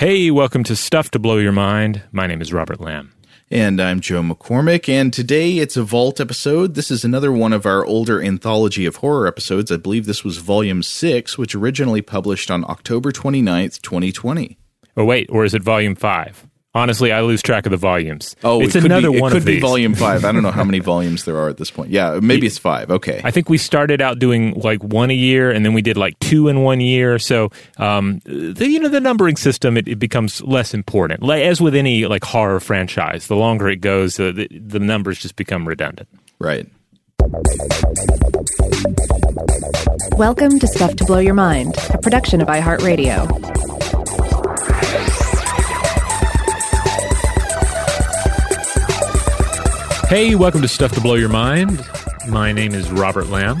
Hey, welcome to Stuff to Blow Your Mind. My name is Robert Lamb. And I'm Joe McCormick, and today it's a Vault episode. This is another one of our older anthology of horror episodes. I believe this was volume 6, which originally published on October 29th, 2020. Oh, wait, or is it volume 5? Honestly, I lose track of the volumes. Oh, it's it another be, it one could of be these. volume 5. I don't know how many volumes there are at this point. Yeah, maybe it's 5. Okay. I think we started out doing like one a year, and then we did like two in one year. So, um, the, you know, the numbering system it, it becomes less important. Like as with any like horror franchise, the longer it goes, the, the, the numbers just become redundant. Right. Welcome to Stuff to Blow Your Mind, a production of iHeartRadio. Hey, welcome to Stuff to Blow Your Mind. My name is Robert Lamb.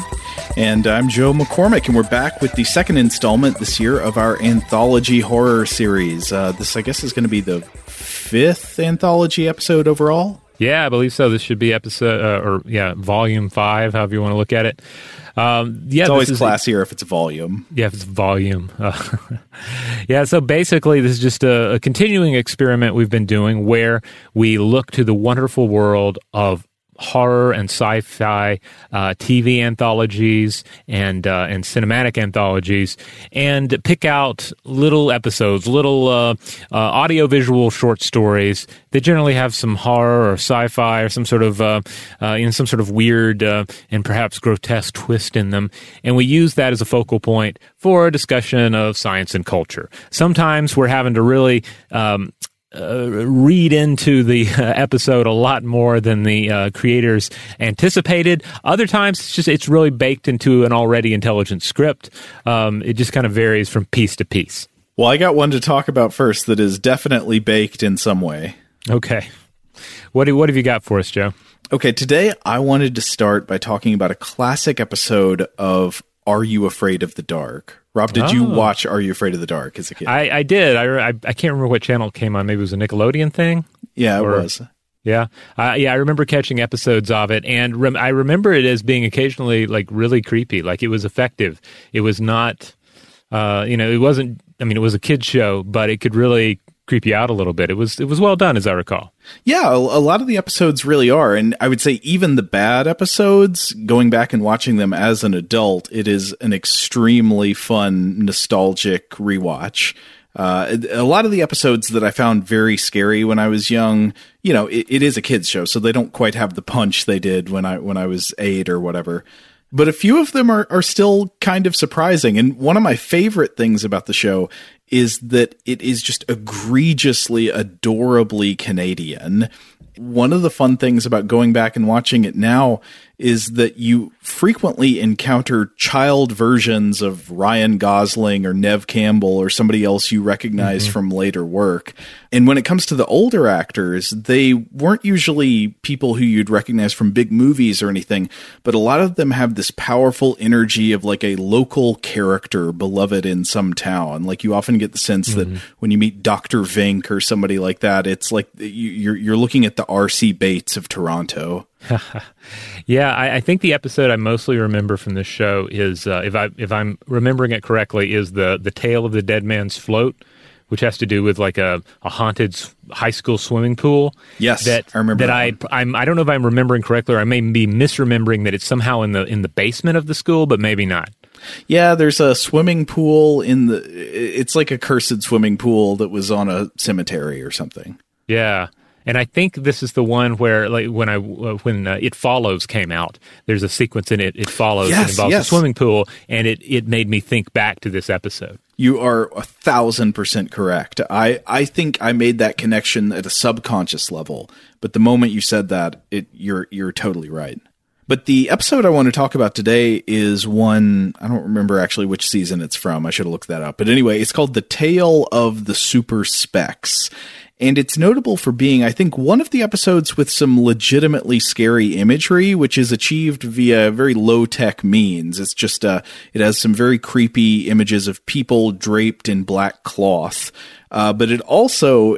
And I'm Joe McCormick, and we're back with the second installment this year of our anthology horror series. Uh, this, I guess, is going to be the fifth anthology episode overall. Yeah, I believe so. This should be episode, uh, or yeah, volume five, however you want to look at it. Um, yeah, It's always this is- classier if it's volume. Yeah, if it's volume. Uh, yeah, so basically, this is just a, a continuing experiment we've been doing where we look to the wonderful world of horror and sci-fi uh, TV anthologies and uh, and cinematic anthologies, and pick out little episodes, little uh, uh, audio-visual short stories that generally have some horror or sci-fi or some sort of uh, uh, in some sort of weird and perhaps grotesque twist in them, and we use that as a focal point for a discussion of science and culture. Sometimes we're having to really um, uh, read into the uh, episode a lot more than the uh, creators anticipated. Other times, it's just it's really baked into an already intelligent script. Um, it just kind of varies from piece to piece. Well, I got one to talk about first that is definitely baked in some way. Okay, what do, what have you got for us, Joe? Okay, today I wanted to start by talking about a classic episode of Are You Afraid of the Dark? Rob, did you Oh. watch Are You Afraid of the Dark as a kid? I, I did. I, I I can't remember what channel it came on. Maybe it was a Nickelodeon thing. yeah, it or- was. Yeah, uh, yeah, I remember catching episodes of it, and rem- I remember it as being occasionally like really creepy. Like it was effective. It was not, uh, you know, it wasn't. I mean, it was a kids show, but it could really creep you out a little bit. It was it was well done, as I recall. Yeah, a, lot of the episodes really are. And I would say even the bad episodes, going back and watching them as an adult, it is an extremely fun, nostalgic rewatch. Uh, a lot of the episodes that I found very scary when I was young, you know, it, it is a kids show, so they don't quite have the punch they did when I when I was eight or whatever. But a few of them are, are still kind of surprising. And one of my favorite things about the show is that it is just egregiously, adorably Canadian. One of the fun things about going back and watching it now is that you frequently encounter child versions of Ryan Gosling or Neve Campbell or somebody else you recognize mm-hmm. from later work. And when it comes to the older actors, they weren't usually people who you'd recognize from big movies or anything, but a lot of them have this powerful energy of like a local character beloved in some town. Like you often get the sense that mm-hmm. when you meet Dr. Vink or somebody like that, it's like you- you're you're looking at the R.C. Bates of Toronto. Yeah, I, I think the episode I mostly remember from this show is, uh, if I if I'm remembering it correctly, is the the tale of the dead man's float, which has to do with like a, a haunted high school swimming pool. Yes, that I remember that. that I I'm I don't know if I'm remembering correctly, or I may be misremembering that it's somehow in the in the basement of the school, but maybe not. Yeah, there's a swimming pool in the. It's like a cursed swimming pool that was on a cemetery or something. Yeah. And I think this is the one where, like, when I uh, when uh, It Follows came out, there's a sequence in it. It follows. Yes, involves yes. a swimming pool, and it it made me think back to this episode. You are a thousand percent correct. I, I think I made that connection at a subconscious level, but the moment you said that, it you're you're totally right. But the episode I want to talk about today is one I don't remember actually which season it's from. I should have looked that up. But anyway, it's called The Tale of the Super Specs. And it's notable for being, I think, one of the episodes with some legitimately scary imagery, which is achieved via very low tech means. It's just, uh, it has some very creepy images of people draped in black cloth. Uh, but it also,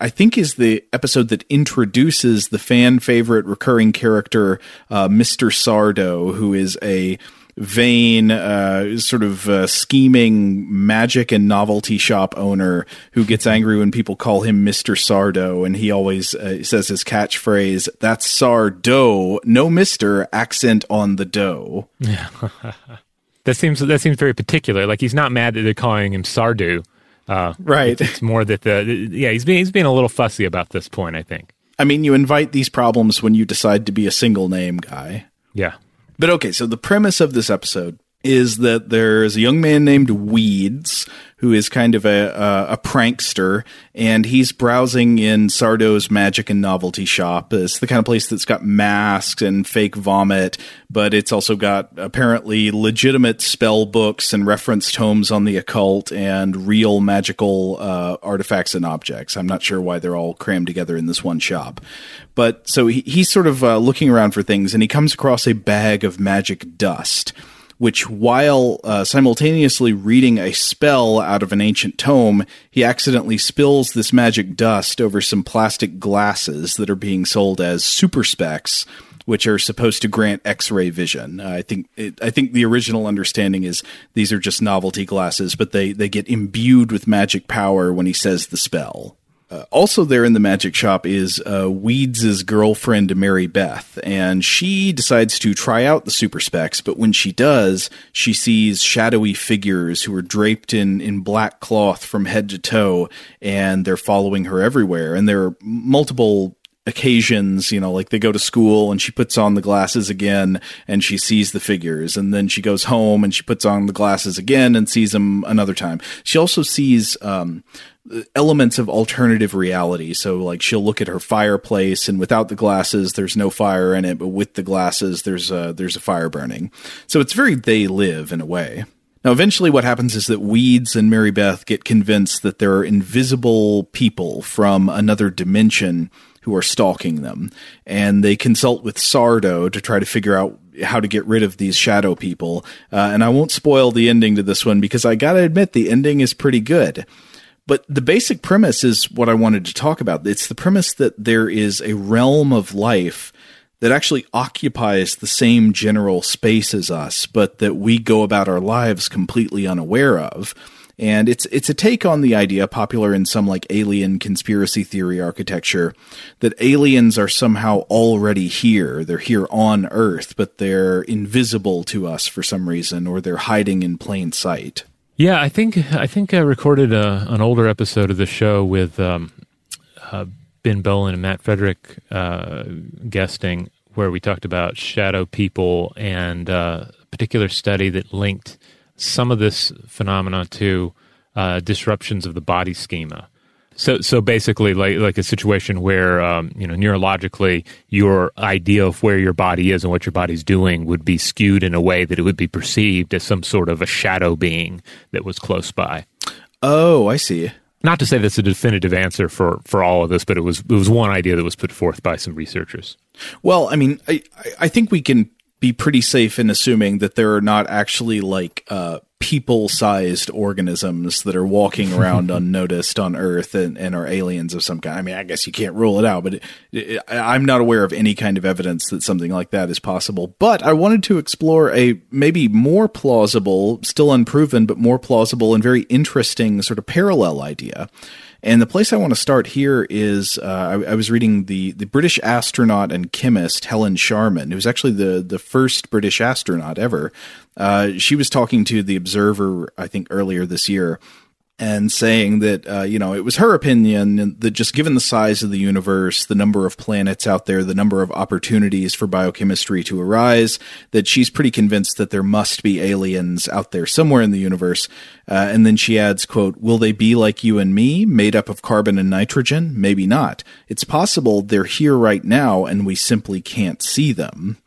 I think, is the episode that introduces the fan favorite recurring character, uh, Mr. Sardo, who is a vain, uh, sort of uh, scheming magic and novelty shop owner who gets angry when people call him Mister Sardo, and he always uh, says his catchphrase, "That's Sardo, no Mister." Accent on the dough. Yeah. that seems that seems very particular. Like he's not mad that they're calling him Sardu. Uh, right. It's more that the yeah he's being he's being a little fussy about this point. I think. I mean, you invite these problems when you decide to be a single name guy. Yeah. But okay, so the premise of this episode is that there's a young man named Weeds who is kind of a, a, a prankster, and he's browsing in Sardo's magic and novelty shop. It's the kind of place that's got masks and fake vomit, but it's also got apparently legitimate spell books and reference tomes on the occult and real magical uh, artifacts and objects. I'm not sure why they're all crammed together in this one shop. But so he, he's sort of uh, looking around for things, and he comes across a bag of magic dust which, while uh, simultaneously reading a spell out of an ancient tome, he accidentally spills this magic dust over some plastic glasses that are being sold as super specs which are supposed to grant X-ray vision. Uh, I think it, I think the original understanding is these are just novelty glasses, but they they get imbued with magic power when he says the spell. Uh, also, there in the magic shop is uh, Weeds' girlfriend, Mary Beth, and she decides to try out the super specs. But when she does, she sees shadowy figures who are draped in, in black cloth from head to toe, and they're following her everywhere. And there are multiple occasions, you know, like they go to school and she puts on the glasses again and she sees the figures. And then she goes home and she puts on the glasses again and sees them another time. She also sees um, elements of alternative reality. So like she'll look at her fireplace and without the glasses there's no fire in it, but with the glasses there's a there's a fire burning. So it's very they live in a way. Now eventually what happens is that Weeds and Mary Beth get convinced that there are invisible people from another dimension who are stalking them and they consult with Sardo to try to figure out how to get rid of these shadow people. Uh, and I won't spoil the ending to this one because I gotta admit the ending is pretty good. But the basic premise is what I wanted to talk about. It's the premise that there is a realm of life that actually occupies the same general space as us, but that we go about our lives completely unaware of. And it's it's a take on the idea popular in some like alien conspiracy theory architecture that aliens are somehow already here. They're here on Earth, but they're invisible to us for some reason, or they're hiding in plain sight. Yeah, I think I think I recorded a, an older episode of the show with um, uh, Ben Bowlin and Matt Frederick uh, guesting, where we talked about shadow people and uh, a particular study that linked some of this phenomena to uh, disruptions of the body schema. So, so basically, like like a situation where um, you know neurologically, your idea of where your body is and what your body's doing would be skewed in a way that it would be perceived as some sort of a shadow being that was close by. Oh, I see. Not to say that's a definitive answer for for all of this, but it was it was one idea that was put forth by some researchers. Well, I mean, I I think we can be pretty safe in assuming that there are not actually like uh, people-sized organisms that are walking around unnoticed on Earth and, and, are aliens of some kind. I mean, I guess you can't rule it out, but it, it, I'm not aware of any kind of evidence that something like that is possible. But I wanted to explore a maybe more plausible, still unproven, but more plausible and very interesting sort of parallel idea. And the place I want to start here is uh, I, I, was reading the, the British astronaut and chemist Helen Sharman, was actually the, the first British astronaut ever. Uh, she was talking to the Observer, I think, earlier this year, and saying that uh, you know it was her opinion that just given the size of the universe, the number of planets out there, the number of opportunities for biochemistry to arise, that she's pretty convinced that there must be aliens out there somewhere in the universe. Uh, and then she adds, "quote Will they be like you and me, made up of carbon and nitrogen? Maybe not. It's possible they're here right now, and we simply can't see them."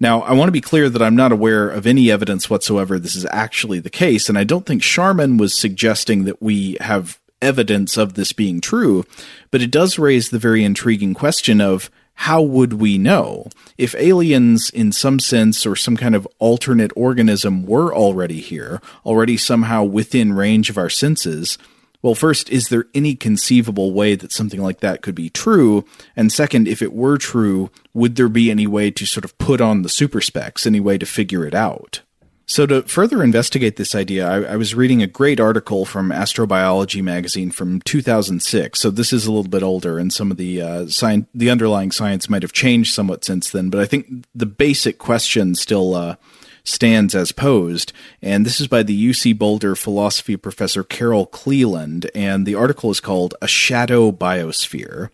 Now, I want to be clear that I'm not aware of any evidence whatsoever this is actually the case, and I don't think Sharman was suggesting that we have evidence of this being true, but it does raise the very intriguing question of how would we know? If aliens, in some sense, or some kind of alternate organism, were already here, already somehow within range of our senses, well, first, is there any conceivable way that something like that could be true? And second, if it were true, would there be any way to sort of put on the super specs, any way to figure it out? So, to further investigate this idea, I, I, was reading a great article from Astrobiology magazine from 2006. So, this is a little bit older, and some of the uh, the underlying science might have changed somewhat since then. But I think the basic question still uh, stands as posed. And this is by the UC Boulder philosophy professor Carol Cleland, and the article is called "A Shadow Biosphere."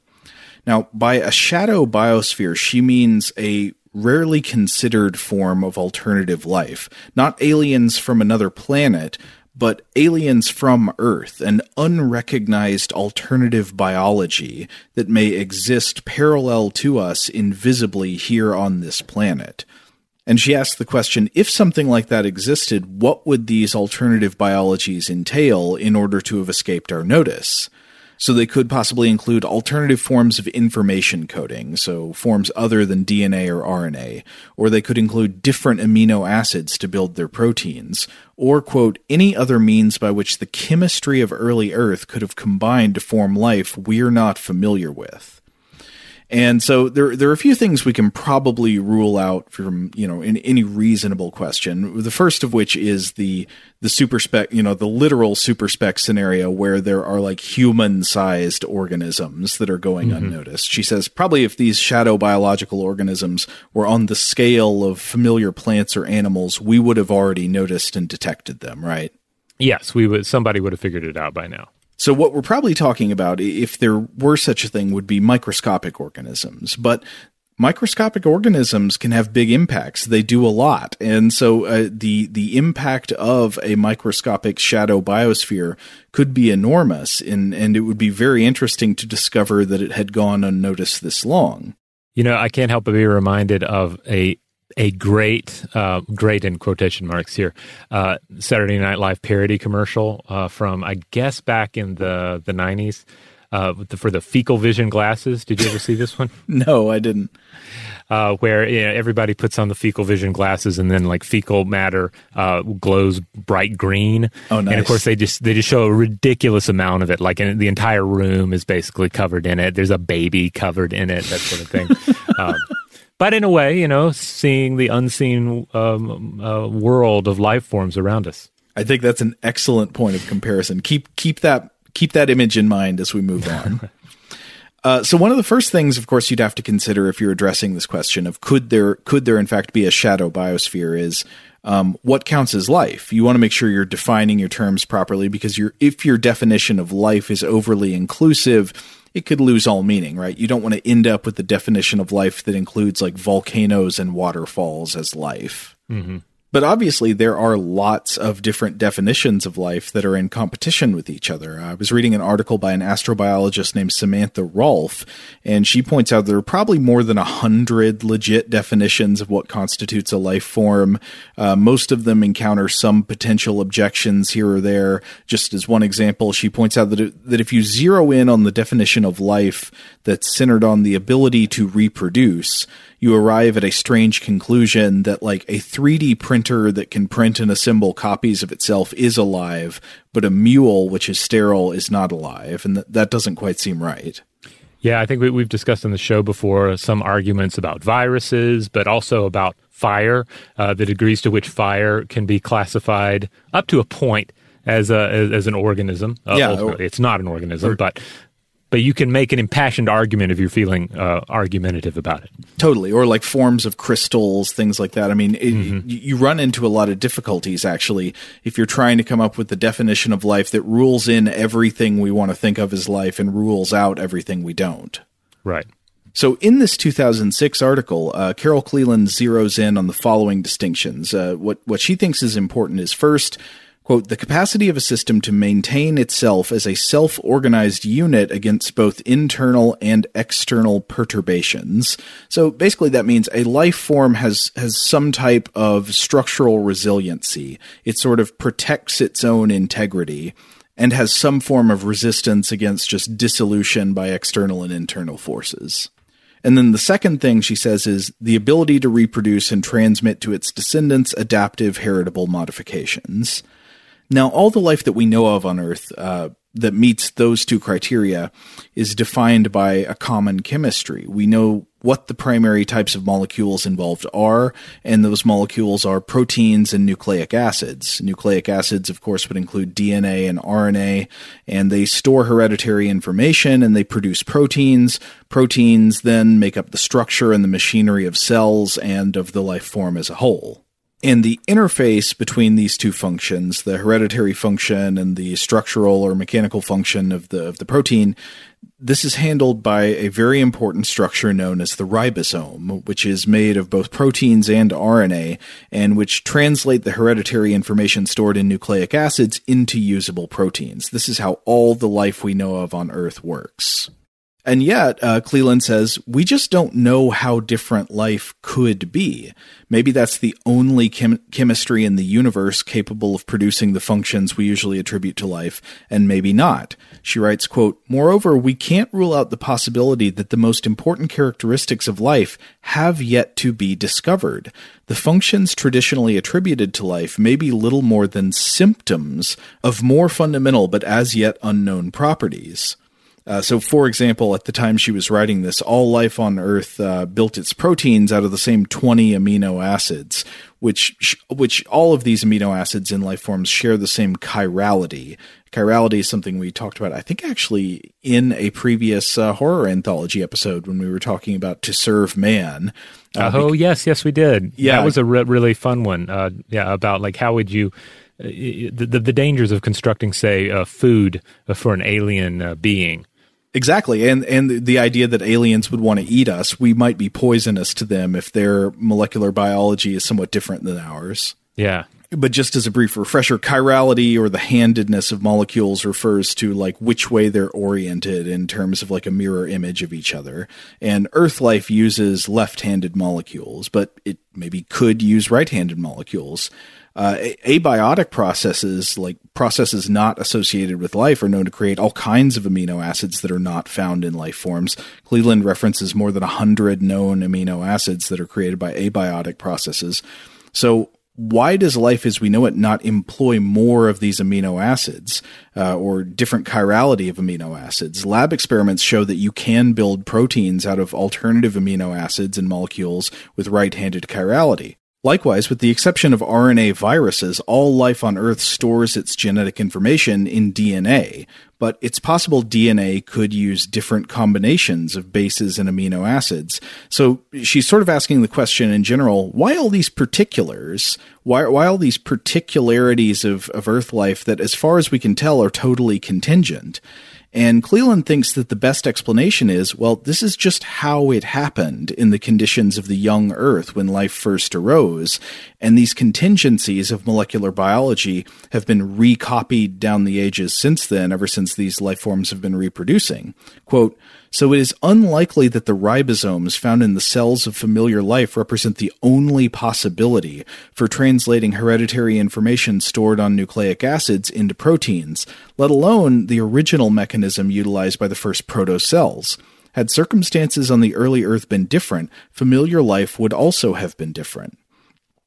Now, by a shadow biosphere, she means a rarely considered form of alternative life. Not aliens from another planet, but aliens from Earth, an unrecognized alternative biology that may exist parallel to us invisibly here on this planet. And she asked the question if something like that existed, what would these alternative biologies entail in order to have escaped our notice? So they could possibly include alternative forms of information coding, so forms other than DNA or RNA, or they could include different amino acids to build their proteins, or, quote, any other means by which the chemistry of early Earth could have combined to form life we're not familiar with. And so there there are a few things we can probably rule out from you know in any reasonable question. The first of which is the the super spec you know the literal super spec scenario where there are like human sized organisms that are going mm-hmm. unnoticed. She says probably if these shadow biological organisms were on the scale of familiar plants or animals, we would have already noticed and detected them, right? Yes, we would. Somebody would have figured it out by now. So, what we're probably talking about, if there were such a thing, would be microscopic organisms. But microscopic organisms can have big impacts. They do a lot, and so uh, the the impact of a microscopic shadow biosphere could be enormous, and and it would be very interesting to discover that it had gone unnoticed this long. You know, I can't help but be reminded of a a great, uh, great in quotation marks here, uh, Saturday Night Live parody commercial uh, from I guess back in the the nineties uh, for the fecal vision glasses. Did you ever see this one? no, I didn't. Uh, where you know, everybody puts on the fecal vision glasses, and then like fecal matter uh, glows bright green. Oh, nice! And of course, they just they just show a ridiculous amount of it. Like the entire room is basically covered in it. There's a baby covered in it, that sort of thing. um, but in a way, you know, seeing the unseen um, uh, world of life forms around us. I think that's an excellent point of comparison. Keep keep that keep that image in mind as we move on. uh, so one of the first things, of course, you'd have to consider if you're addressing this question of could there could there in fact be a shadow biosphere is um, what counts as life. You want to make sure you're defining your terms properly because your if your definition of life is overly inclusive, it could lose all meaning, right? You don't want to end up with the definition of life that includes like volcanoes and waterfalls as life. Mm-hmm. But obviously, there are lots of different definitions of life that are in competition with each other. I was reading an article by an astrobiologist named Samantha Rolfe, and she points out there are probably more than a hundred legit definitions of what constitutes a life form. Uh, most of them encounter some potential objections here or there. Just as one example, she points out that, it, that if you zero in on the definition of life that's centered on the ability to reproduce, you arrive at a strange conclusion that like a 3D printer that can print and assemble copies of itself is alive, but a mule which is sterile is not alive, and th- that doesn't quite seem right. Yeah, I think we, have discussed on the show before some arguments about viruses, but also about fire, uh, the degrees to which fire can be classified up to a point as a as, an organism. Uh, yeah, or, it's not an organism, or, but but you can make an impassioned argument if you're feeling uh, argumentative about it. Totally, or like forms of crystals, things like that. I mean, it, mm-hmm. you run into a lot of difficulties actually if you're trying to come up with the definition of life that rules in everything we want to think of as life and rules out everything we don't. Right. So, in this 2006 article, uh, Carol Cleland zeroes in on the following distinctions. Uh, what what she thinks is important is first quote, the capacity of a system to maintain itself as a self organized unit against both internal and external perturbations. So basically, that means a life form has, has some type of structural resiliency. It sort of protects its own integrity and has some form of resistance against just dissolution by external and internal forces. And then the second thing she says is the ability to reproduce and transmit to its descendants adaptive heritable modifications. Now, all the life that we know of on Earth uh, that meets those two criteria is defined by a common chemistry. We know what the primary types of molecules involved are, and those molecules are proteins and nucleic acids. Nucleic acids, of course, would include DNA and RNA, and they store hereditary information and they produce proteins. Proteins then make up the structure and the machinery of cells and of the life form as a whole. And the interface between these two functions, the hereditary function and the structural or mechanical function of the of the protein, this is handled by a very important structure known as the ribosome, which is made of both proteins and RNA, and which translate the hereditary information stored in nucleic acids into usable proteins. This is how all the life we know of on Earth works. And yet, uh, Cleland says, we just don't know how different life could be. Maybe that's the only chem- chemistry in the universe capable of producing the functions we usually attribute to life, and maybe not. She writes, quote, Moreover, we can't rule out the possibility that the most important characteristics of life have yet to be discovered. The functions traditionally attributed to life may be little more than symptoms of more fundamental but as yet unknown properties. Uh, so, for example, at the time she was writing this, all life on Earth uh, built its proteins out of the same 20 amino acids, which which all of these amino acids in life forms share the same chirality. Chirality is something we talked about, I think, actually in a previous uh, horror anthology episode when we were talking about To Serve Man. Uh, oh, yes, yes, we did. Yeah, that was a re- really fun one. Uh, yeah, about like how would you uh, the, the, the dangers of constructing, say, uh, food for an alien uh, being. Exactly, and and the idea that aliens would want to eat us, we might be poisonous to them if their molecular biology is somewhat different than ours. Yeah. But just as a brief refresher, chirality or the handedness of molecules refers to like which way they're oriented in terms of like a mirror image of each other. And Earth life uses left-handed molecules, but it maybe could use right-handed molecules. Uh, abiotic processes, like processes not associated with life, are known to create all kinds of amino acids that are not found in life forms. Cleland references more than 100 known amino acids that are created by abiotic processes. So, why does life as we know it not employ more of these amino acids uh, or different chirality of amino acids? Lab experiments show that you can build proteins out of alternative amino acids and molecules with right handed chirality. Likewise, with the exception of RNA viruses, all life on Earth stores its genetic information in DNA, but it's possible DNA could use different combinations of bases and amino acids. So she's sort of asking the question in general why all these particulars? Why, why all these particularities of, of Earth life that, as far as we can tell, are totally contingent? And Cleland thinks that the best explanation is well, this is just how it happened in the conditions of the young Earth when life first arose. And these contingencies of molecular biology have been recopied down the ages since then, ever since these life forms have been reproducing. Quote, so it is unlikely that the ribosomes found in the cells of familiar life represent the only possibility for translating hereditary information stored on nucleic acids into proteins, let alone the original mechanism utilized by the first protocells. Had circumstances on the early Earth been different, familiar life would also have been different.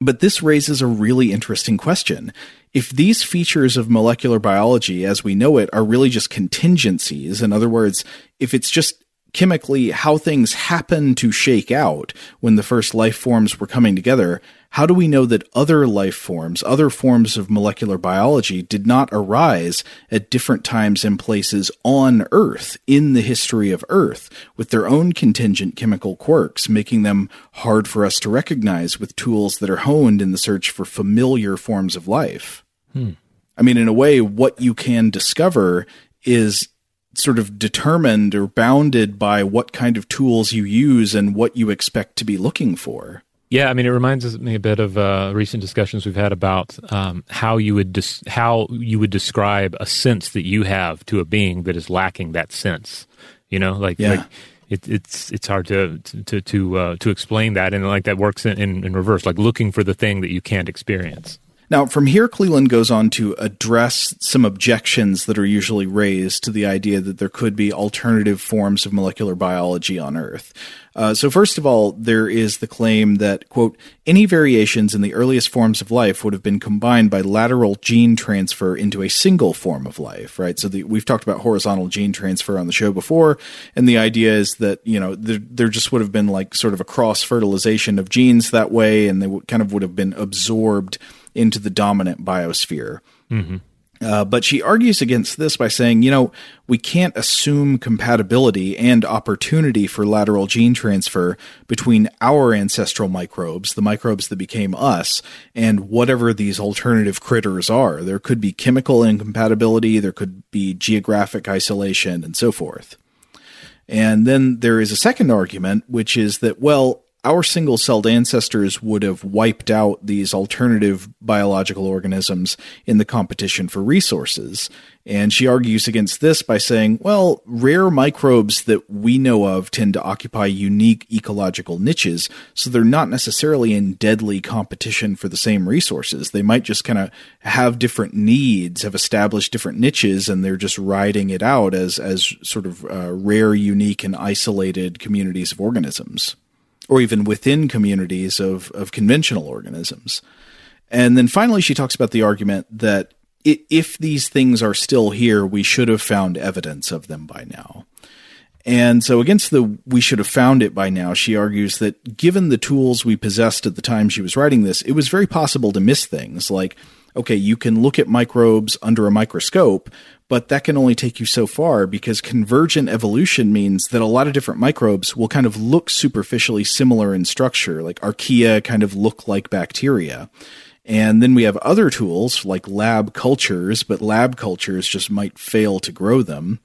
But this raises a really interesting question. If these features of molecular biology as we know it are really just contingencies, in other words, if it's just chemically how things happen to shake out when the first life forms were coming together, how do we know that other life forms, other forms of molecular biology, did not arise at different times and places on Earth in the history of Earth with their own contingent chemical quirks, making them hard for us to recognize with tools that are honed in the search for familiar forms of life? Hmm. I mean, in a way, what you can discover is sort of determined or bounded by what kind of tools you use and what you expect to be looking for. Yeah, I mean, it reminds me a bit of uh, recent discussions we've had about um, how you would des- how you would describe a sense that you have to a being that is lacking that sense. You know, like, yeah. like it, it's it's hard to to to uh, to explain that, and like that works in, in, in reverse, like looking for the thing that you can't experience. Now, from here, Cleland goes on to address some objections that are usually raised to the idea that there could be alternative forms of molecular biology on Earth. Uh, so, first of all, there is the claim that, quote, any variations in the earliest forms of life would have been combined by lateral gene transfer into a single form of life, right? So, the, we've talked about horizontal gene transfer on the show before, and the idea is that, you know, there, there just would have been like sort of a cross fertilization of genes that way, and they w- kind of would have been absorbed into the dominant biosphere. Mm-hmm. Uh, but she argues against this by saying, you know, we can't assume compatibility and opportunity for lateral gene transfer between our ancestral microbes, the microbes that became us, and whatever these alternative critters are. There could be chemical incompatibility, there could be geographic isolation, and so forth. And then there is a second argument, which is that, well, our single celled ancestors would have wiped out these alternative biological organisms in the competition for resources. And she argues against this by saying, well, rare microbes that we know of tend to occupy unique ecological niches, so they're not necessarily in deadly competition for the same resources. They might just kind of have different needs, have established different niches, and they're just riding it out as, as sort of uh, rare, unique, and isolated communities of organisms or even within communities of, of conventional organisms. And then finally, she talks about the argument that if these things are still here, we should have found evidence of them by now. And so, against the we should have found it by now, she argues that given the tools we possessed at the time she was writing this, it was very possible to miss things like okay, you can look at microbes under a microscope, but that can only take you so far because convergent evolution means that a lot of different microbes will kind of look superficially similar in structure, like archaea kind of look like bacteria. And then we have other tools like lab cultures, but lab cultures just might fail to grow them.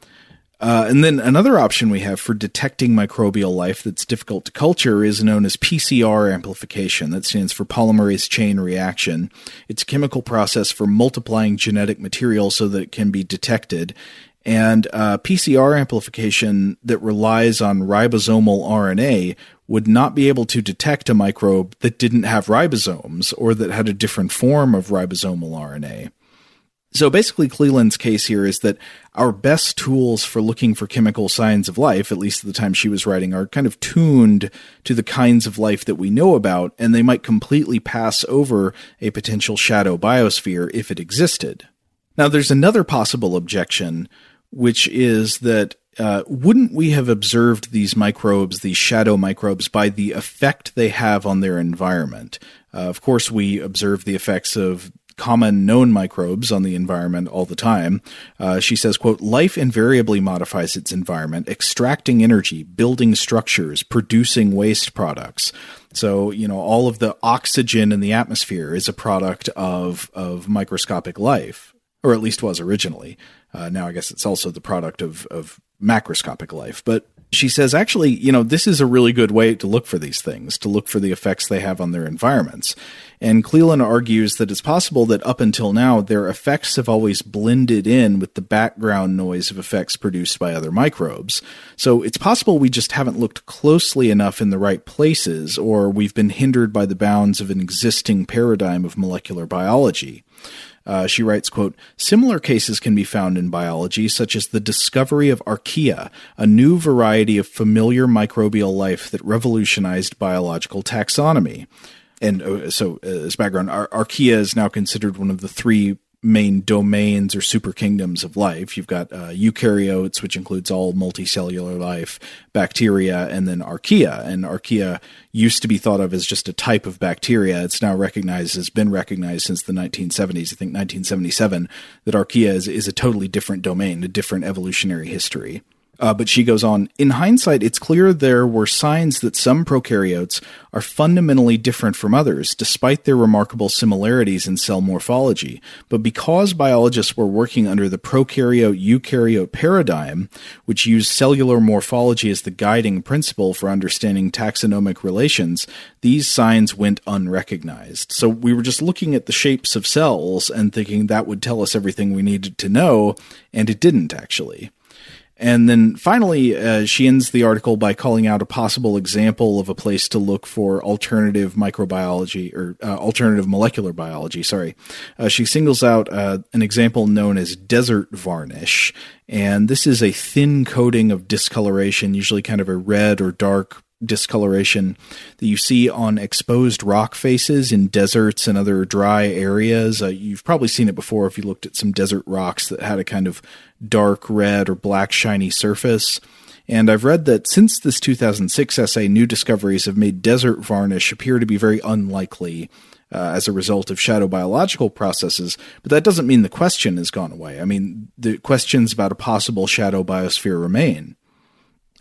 Uh, and then another option we have for detecting microbial life that's difficult to culture is known as PCR amplification. That stands for polymerase chain reaction. It's a chemical process for multiplying genetic material so that it can be detected. And uh, PCR amplification that relies on ribosomal RNA would not be able to detect a microbe that didn't have ribosomes or that had a different form of ribosomal RNA. So basically, Cleland's case here is that our best tools for looking for chemical signs of life, at least at the time she was writing, are kind of tuned to the kinds of life that we know about, and they might completely pass over a potential shadow biosphere if it existed. Now, there's another possible objection, which is that uh, wouldn't we have observed these microbes, these shadow microbes, by the effect they have on their environment? Uh, of course, we observe the effects of common known microbes on the environment all the time. Uh, she says, quote, life invariably modifies its environment, extracting energy, building structures, producing waste products. So, you know, all of the oxygen in the atmosphere is a product of, of microscopic life, or at least was originally. Uh, now, I guess it's also the product of, of macroscopic life. But she says, actually, you know, this is a really good way to look for these things, to look for the effects they have on their environments. And Cleland argues that it's possible that up until now, their effects have always blended in with the background noise of effects produced by other microbes. So it's possible we just haven't looked closely enough in the right places, or we've been hindered by the bounds of an existing paradigm of molecular biology. Uh, she writes, quote, Similar cases can be found in biology, such as the discovery of archaea, a new variety of familiar microbial life that revolutionized biological taxonomy. And uh, so, uh, as background, Ar- archaea is now considered one of the three main domains or super kingdoms of life. You've got uh, eukaryotes, which includes all multicellular life, bacteria, and then archaea. And archaea used to be thought of as just a type of bacteria. It's now recognized, has been recognized since the 1970s, I think 1977, that archaea is, is a totally different domain, a different evolutionary history. Uh, but she goes on, in hindsight, it's clear there were signs that some prokaryotes are fundamentally different from others, despite their remarkable similarities in cell morphology. But because biologists were working under the prokaryote eukaryote paradigm, which used cellular morphology as the guiding principle for understanding taxonomic relations, these signs went unrecognized. So we were just looking at the shapes of cells and thinking that would tell us everything we needed to know, and it didn't actually. And then finally, uh, she ends the article by calling out a possible example of a place to look for alternative microbiology or uh, alternative molecular biology. Sorry. Uh, she singles out uh, an example known as desert varnish. And this is a thin coating of discoloration, usually kind of a red or dark discoloration that you see on exposed rock faces in deserts and other dry areas. Uh, you've probably seen it before if you looked at some desert rocks that had a kind of dark red or black shiny surface. And I've read that since this 2006 essay, new discoveries have made desert varnish appear to be very unlikely uh, as a result of shadow biological processes, but that doesn't mean the question has gone away. I mean, the questions about a possible shadow biosphere remain.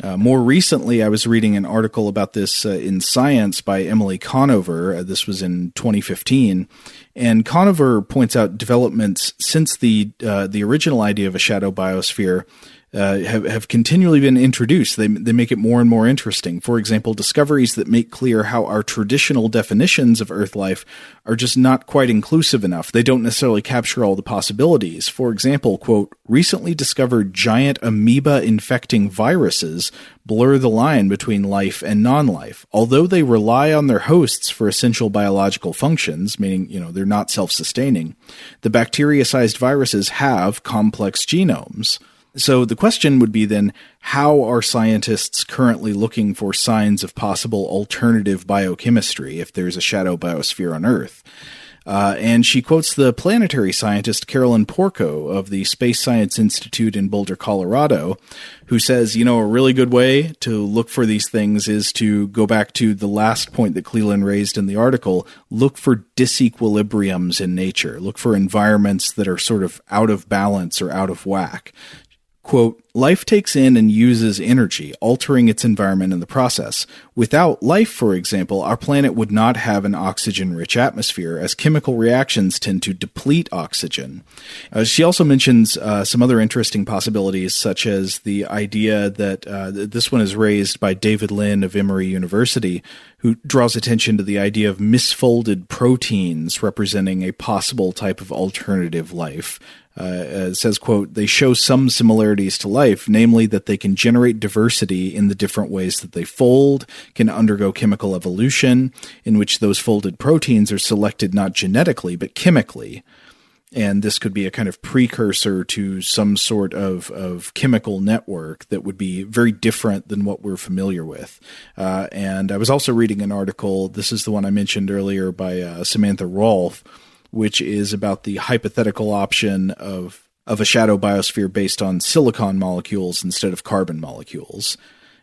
Uh, more recently, I was reading an article about this uh, in Science by Emily Conover. Uh, this was in 2015, and Conover points out developments since the uh, the original idea of a shadow biosphere uh, have, have continually been introduced. They, they make it more and more interesting. For example, discoveries that make clear how our traditional definitions of Earth life are just not quite inclusive enough. They don't necessarily capture all the possibilities. For example, quote, recently discovered giant amoeba infecting viruses blur the line between life and non-life. Although they rely on their hosts for essential biological functions, meaning, you know, they're not self-sustaining, the bacteria-sized viruses have complex genomes. So the question would be then how are scientists currently looking for signs of possible alternative biochemistry if there's a shadow biosphere on Earth? Uh, and she quotes the planetary scientist Carolyn Porco of the Space Science Institute in Boulder, Colorado, who says, you know, a really good way to look for these things is to go back to the last point that Cleland raised in the article look for disequilibriums in nature, look for environments that are sort of out of balance or out of whack. Quote, life takes in and uses energy, altering its environment in the process. Without life, for example, our planet would not have an oxygen rich atmosphere, as chemical reactions tend to deplete oxygen. Uh, she also mentions uh, some other interesting possibilities, such as the idea that uh, this one is raised by David Lynn of Emory University, who draws attention to the idea of misfolded proteins representing a possible type of alternative life. Uh, says, quote, they show some similarities to life, namely that they can generate diversity in the different ways that they fold, can undergo chemical evolution, in which those folded proteins are selected not genetically, but chemically. And this could be a kind of precursor to some sort of, of chemical network that would be very different than what we're familiar with. Uh, and I was also reading an article, this is the one I mentioned earlier by uh, Samantha Rolfe which is about the hypothetical option of of a shadow biosphere based on silicon molecules instead of carbon molecules.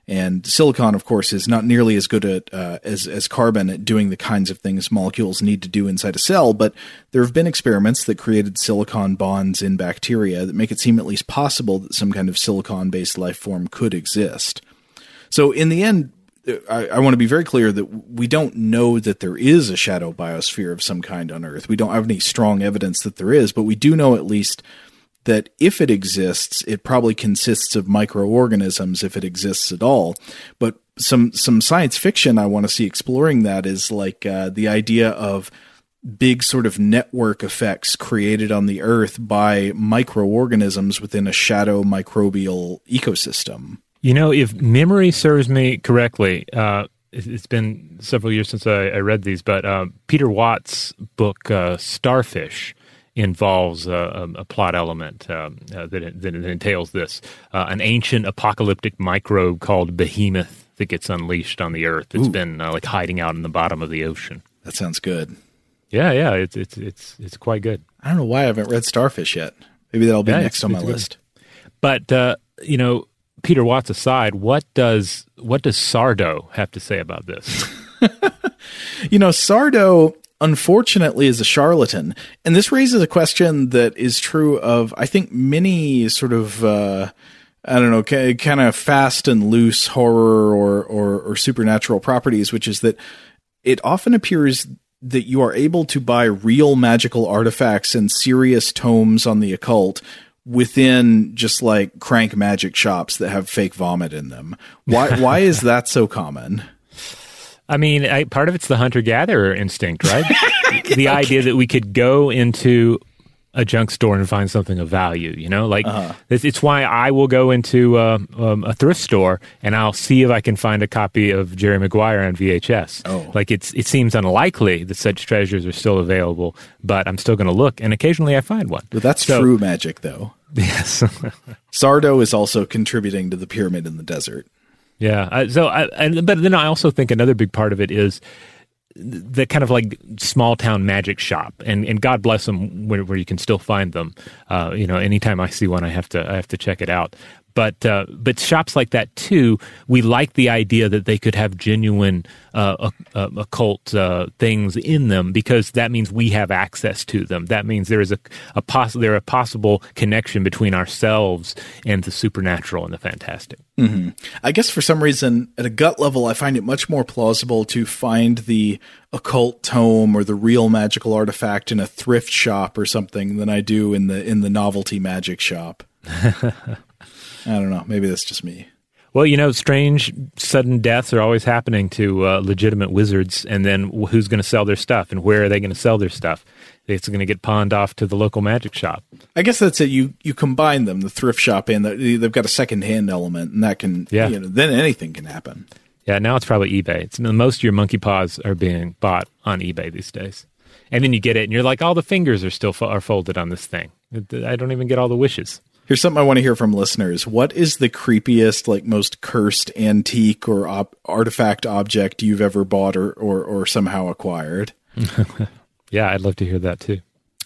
And silicon, of course, is not nearly as good at uh, as as carbon at doing the kinds of things molecules need to do inside a cell. But there have been experiments that created silicon bonds in bacteria that make it seem at least possible that some kind of silicon-based life form could exist. So, in the end, I, I, want to be very clear that we don't know that there is a shadow biosphere of some kind on Earth. We don't have any strong evidence that there is, but we do know at least that if it exists, it probably consists of microorganisms if it exists at all. But some some science fiction I want to see exploring that is like uh, the idea of big sort of network effects created on the Earth by microorganisms within a shadow microbial ecosystem. You know, if memory serves me correctly, uh, it's been several years since I, I read these, but uh, Peter Watts' book uh, Starfish involves a, a plot element um, uh, that, that, entails this: uh, an ancient apocalyptic microbe called Behemoth that gets unleashed on the Earth. It's Ooh. been uh, like hiding out in the bottom of the ocean. That sounds good. Yeah, yeah, it's it's it's it's quite good. I don't know why I haven't read Starfish yet. Maybe that'll be yeah, next on my list. But you know, Peter Watts aside, what does what does Sardo have to say about this? you know, Sardo unfortunately is a charlatan, and this raises a question that is true of I think many sort of uh, I don't know, kind of fast and loose horror or, or or supernatural properties, which is that it often appears that you are able to buy real magical artifacts and serious tomes on the occult within just like crank magic shops that have fake vomit in them. Why why is that so common? I mean, I, part of it's the hunter gatherer instinct, right? the okay. idea that we could go into a junk store and find something of value. You know, like it's, it's why I will go into uh, um, a thrift store and I'll see if I can find a copy of Jerry Maguire on VHS. Oh. like it's it seems unlikely that such treasures are still available, but I'm still going to look, and occasionally I find one. But that's So- true magic, though. Yes. Sardo is also contributing to the pyramid in the desert. Yeah. I, so, I, and, but then I also think another big part of it is the kind of like small town magic shop, and, and God bless them where, where you can still find them. Uh, you know, anytime I see one, I have to I have to check it out. But uh, but shops like that too, we like the idea that they could have genuine uh, uh, occult uh, things in them because that means we have access to them. That means there is a a poss- there a possible connection between ourselves and the supernatural and the fantastic. I guess for some reason, at a gut level, I find it much more plausible to find the occult tome or the real magical artifact in a thrift shop or something than I do in the in the novelty magic shop. I don't know. Maybe that's just me. Well, you know, strange sudden deaths are always happening to uh, legitimate wizards, and then who's going to sell their stuff, and where are they going to sell their stuff? It's going to get pawned off to the local magic shop. I guess that's it. You you combine them, the thrift shop and the, they've got a secondhand element, and that can Yeah. you know, then anything can happen. Yeah, now it's probably eBay. It's most of your monkey paws are being bought on eBay these days, and then you get it, and you're like, all the fingers are still fo- are folded on this thing. I don't even get all the wishes. Here's something I want to hear from listeners. What is the creepiest, like most cursed antique or op- artifact object you've ever bought or, or, or somehow acquired? Yeah, I'd love to hear that too.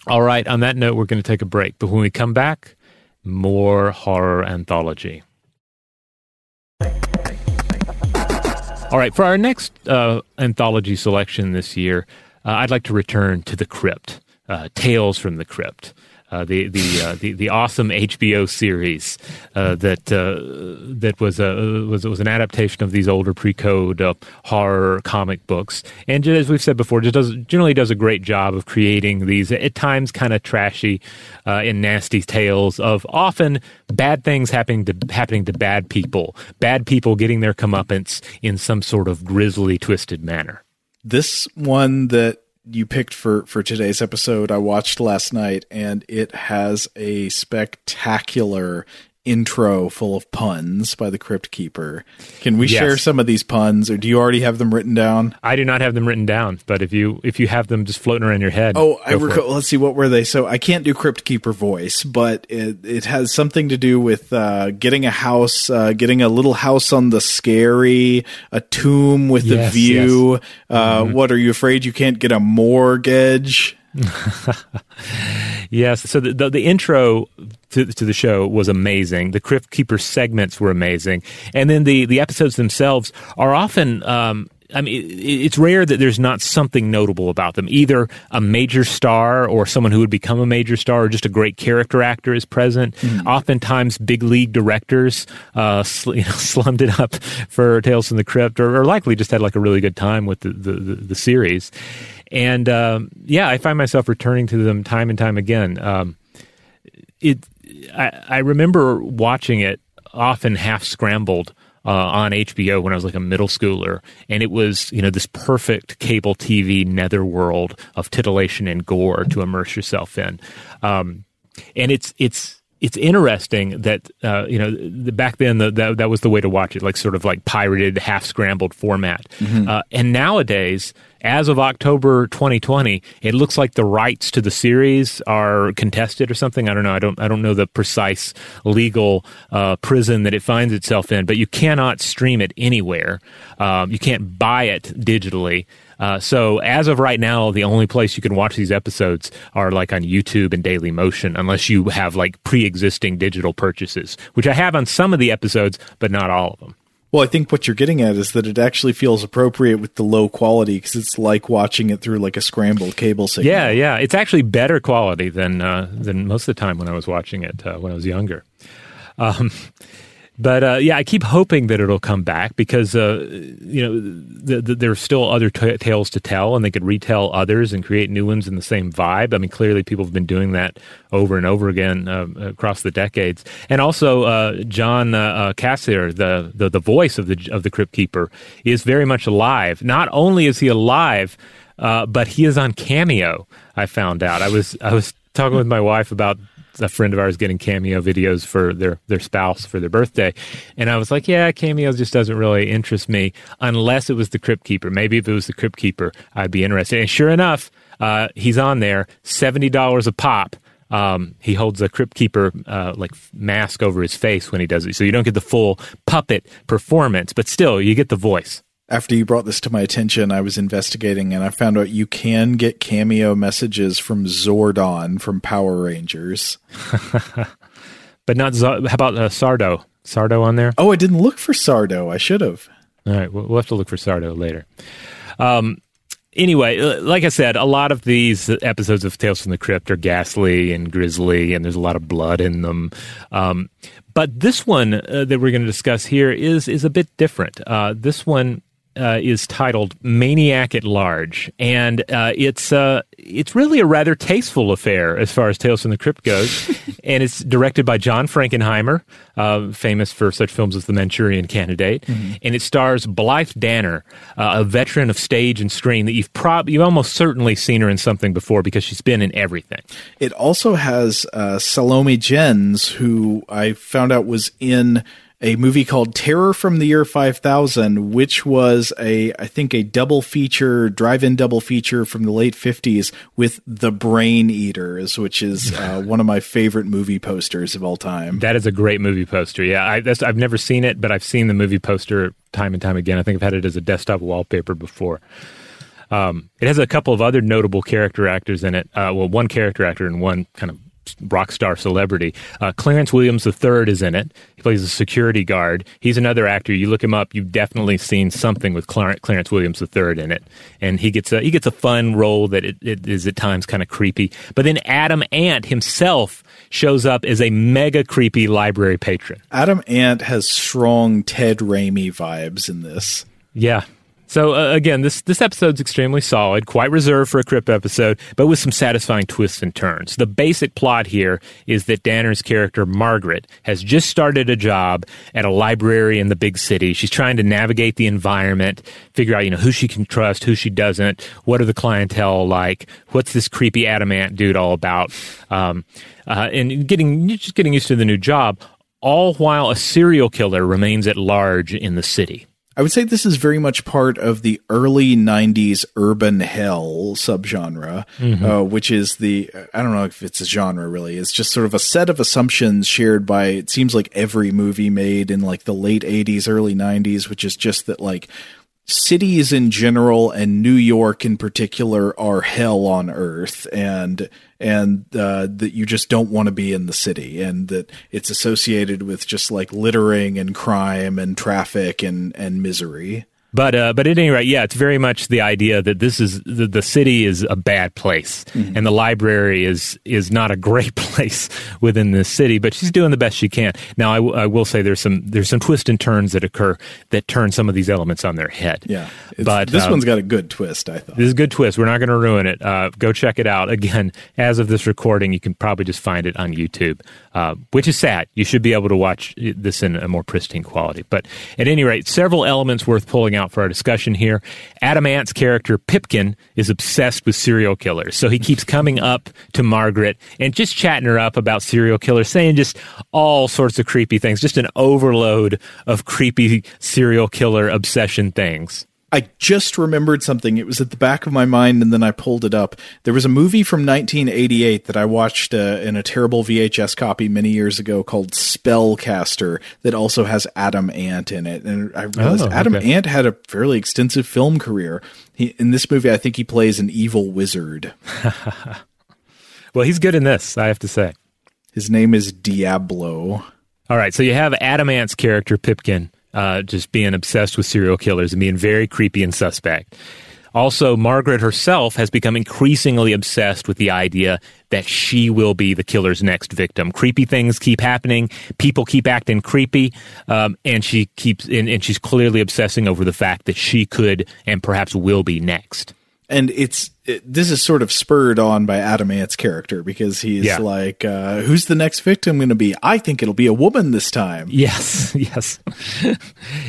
All right, on that note, we're going to take a break. But when we come back, more horror anthology. All right, for our next uh, anthology selection this year, uh, I'd like to return to the crypt, uh, Tales from the Crypt. Uh, the the, uh, the the awesome HBO series uh, that uh, that was a was was an adaptation of these older pre-code uh, horror comic books, and as we've said before, just does generally does a great job of creating these at times kind of trashy uh, and nasty tales of often bad things happening to happening to bad people, bad people getting their comeuppance in some sort of grisly, twisted manner. This one that you picked for for today's episode, I watched last night, and it has a spectacular intro full of puns by the Crypt Keeper. Can we Yes. share some of these puns, or do you already have them written down? I do not have them written down, but if you if you have them just floating around your head, Oh, I recall. Let's see, what were they? So I can't do Crypt Keeper voice, but it it has something to do with uh, getting a house, uh, getting a little house on the scary, a tomb with a Yes, view. Uh, Mm-hmm. What are you afraid you can't get a mortgage? Yes. So the, the, the intro to, to the show was amazing. The Crypt Keeper segments were amazing. And then the, the episodes themselves are often, um, I mean, it, it's rare that there's not something notable about them. Either a major star or someone who would become a major star or just a great character actor is present. Oftentimes, big league directors uh, sl- you know, slummed it up for Tales from the Crypt or, or likely just had like a really good time with the, the, the, the series. And um, yeah, I find myself returning to them time and time again. Um, it I, I remember watching it often half scrambled uh, on HBO when I was like a middle schooler, and it was you know this perfect cable TV netherworld of titillation and gore to immerse yourself in, um, and it's it's it's interesting that uh, you know the, back then the, that that was the way to watch it, like sort of like pirated, half scrambled format, uh, and nowadays. As of October 2020, it looks like the rights to the series are contested or something. I don't know. I don't. I don't know the precise legal uh, prison that it finds itself in. But you cannot stream it anywhere. Um, you can't buy it digitally. Uh, so as of right now, the only place you can watch these episodes are like on YouTube and Daily Motion, unless you have like pre-existing digital purchases, which I have on some of the episodes, but not all of them. Well, I think what you're getting at is that it actually feels appropriate with the low quality because it's like watching it through like a scrambled cable signal. Yeah, yeah, it's actually better quality than uh, than most of the time when I was watching it uh, when I was younger. Um, but uh, yeah, I keep hoping that it'll come back because uh, you know th- th- there are still other t- tales to tell, and they could retell others and create new ones in the same vibe. I mean, clearly people have been doing that over and over again uh, across the decades. And also, uh, John uh, uh, Kassir, the, the the voice of the of the Crypt Keeper, is very much alive. Not only is he alive. But he is on Cameo. I found out. I was I was talking with my wife about a friend of ours getting cameo videos for their their spouse for their birthday, and I was like, yeah, cameo just doesn't really interest me unless it was the Crypt Keeper. Maybe if it was the Crypt Keeper, I'd be interested. And sure enough, uh, he's on there, seventy dollars a pop. Um, he holds a Crypt Keeper uh, like mask over his face when he does it, so you don't get the full puppet performance, but still you get the voice after you brought this to my attention, I was investigating and I found out you can get cameo messages from Zordon from Power Rangers. but not Z- how about uh, Sardo? Sardo on there? Oh, I didn't look for Sardo. I should have. All right, we'll have to look for Sardo later. Um, anyway, uh, like I said, a lot of these episodes of Tales from the Crypt are ghastly and grisly, and there's a lot of blood in them. Um, but this one uh, that we're going to discuss here is is a bit different. Uh, this one uh, is titled "Maniac at Large," and uh, it's uh, it's really a rather tasteful affair as far as Tales from the Crypt goes, and it's directed by John Frankenheimer, uh, famous for such films as The Manchurian Candidate, mm-hmm. and it stars Blythe Danner, uh, a veteran of stage and screen that you've prob you've almost certainly seen her in something before because she's been in everything. It also has uh, Salome Jens, who I found out was in a movie called Terror from the Year 5000, which was a, I think, a double feature, drive in double feature from the late 50s with The Brain Eaters, which is uh, one of my favorite movie posters of all time. That is a great movie poster. Yeah, I, have never seen it, but I've seen the movie poster time and time again. I think I've had it as a desktop wallpaper before. Um, it has a couple of other notable character actors in it. Uh, well, one character actor and one kind of rock star celebrity. Uh, Clarence Williams III is in it. He plays a security guard. He's another actor. You look him up, you've definitely seen something with Clarence Williams III in it, and he gets a he gets a fun role that it, it is at times kind of creepy. But then Adam Ant himself shows up as a mega creepy library patron. Adam Ant has strong Ted Raimi vibes in this. Yeah, so uh, again, this this episode's extremely solid, quite reserved for a crypt episode, but with some satisfying twists and turns. The basic plot here is that Danner's character Margaret has just started a job at a library in the big city. She's trying to navigate the environment, figure out you know who she can trust, who she doesn't, what are the clientele like, what's this creepy Adam Ant dude all about, um, uh, and getting just getting used to the new job. All while a serial killer remains at large in the city. I would say this is very much part of the early 90s urban hell subgenre, mm-hmm. uh, which is the, I don't know if it's a genre really. It's just sort of a set of assumptions shared by, it seems like every movie made in like the late 80s, early 90s, which is just that like cities in general and New York in particular are hell on earth and and uh, that you just don't want to be in the city and that it's associated with just like littering and crime and traffic and and misery. But uh, but at any rate, yeah, it's very much the idea that this is the, the city is a bad place, mm-hmm. and the library is is not a great place within this city. But she's doing the best she can. Now, I, w- I will say there's some there's some twists and turns that occur that turn some of these elements on their head. Yeah, but this um, one's got a good twist. I thought this is a good twist. We're not going to ruin it. Uh, go check it out. Again, as of this recording, you can probably just find it on YouTube, uh, which is sad. You should be able to watch this in a more pristine quality. But at any rate, several elements worth pulling out for our discussion here. Adam Ant's character, Pipkin, is obsessed with serial killers. So he keeps coming up to Margaret and just chatting her up about serial killers, saying just all sorts of creepy things, just an overload of creepy serial killer obsession things. I just remembered something. It was at the back of my mind, and then I pulled it up. There was a movie from 1988 that I watched uh, in a terrible VHS copy many years ago called Spellcaster that also has Adam Ant in it. And I realized oh, Adam Ant had a fairly extensive film career. He, in this movie, I think he plays an evil wizard. well, he's good in this, I have to say. His name is Diablo. All right, so you have Adam Ant's character, Pipkin uh, just being obsessed with serial killers and being very creepy and suspect. Also, Margaret herself has become increasingly obsessed with the idea that she will be the killer's next victim. Creepy things keep happening, people keep acting creepy, um, and she keeps and, and she's clearly obsessing over the fact that she could and perhaps will be next and it's it, this is sort of spurred on by Adam Ant's character because he's yeah. like, uh, "Who's the next victim going to be? I think it'll be a woman this time." Yes, yes,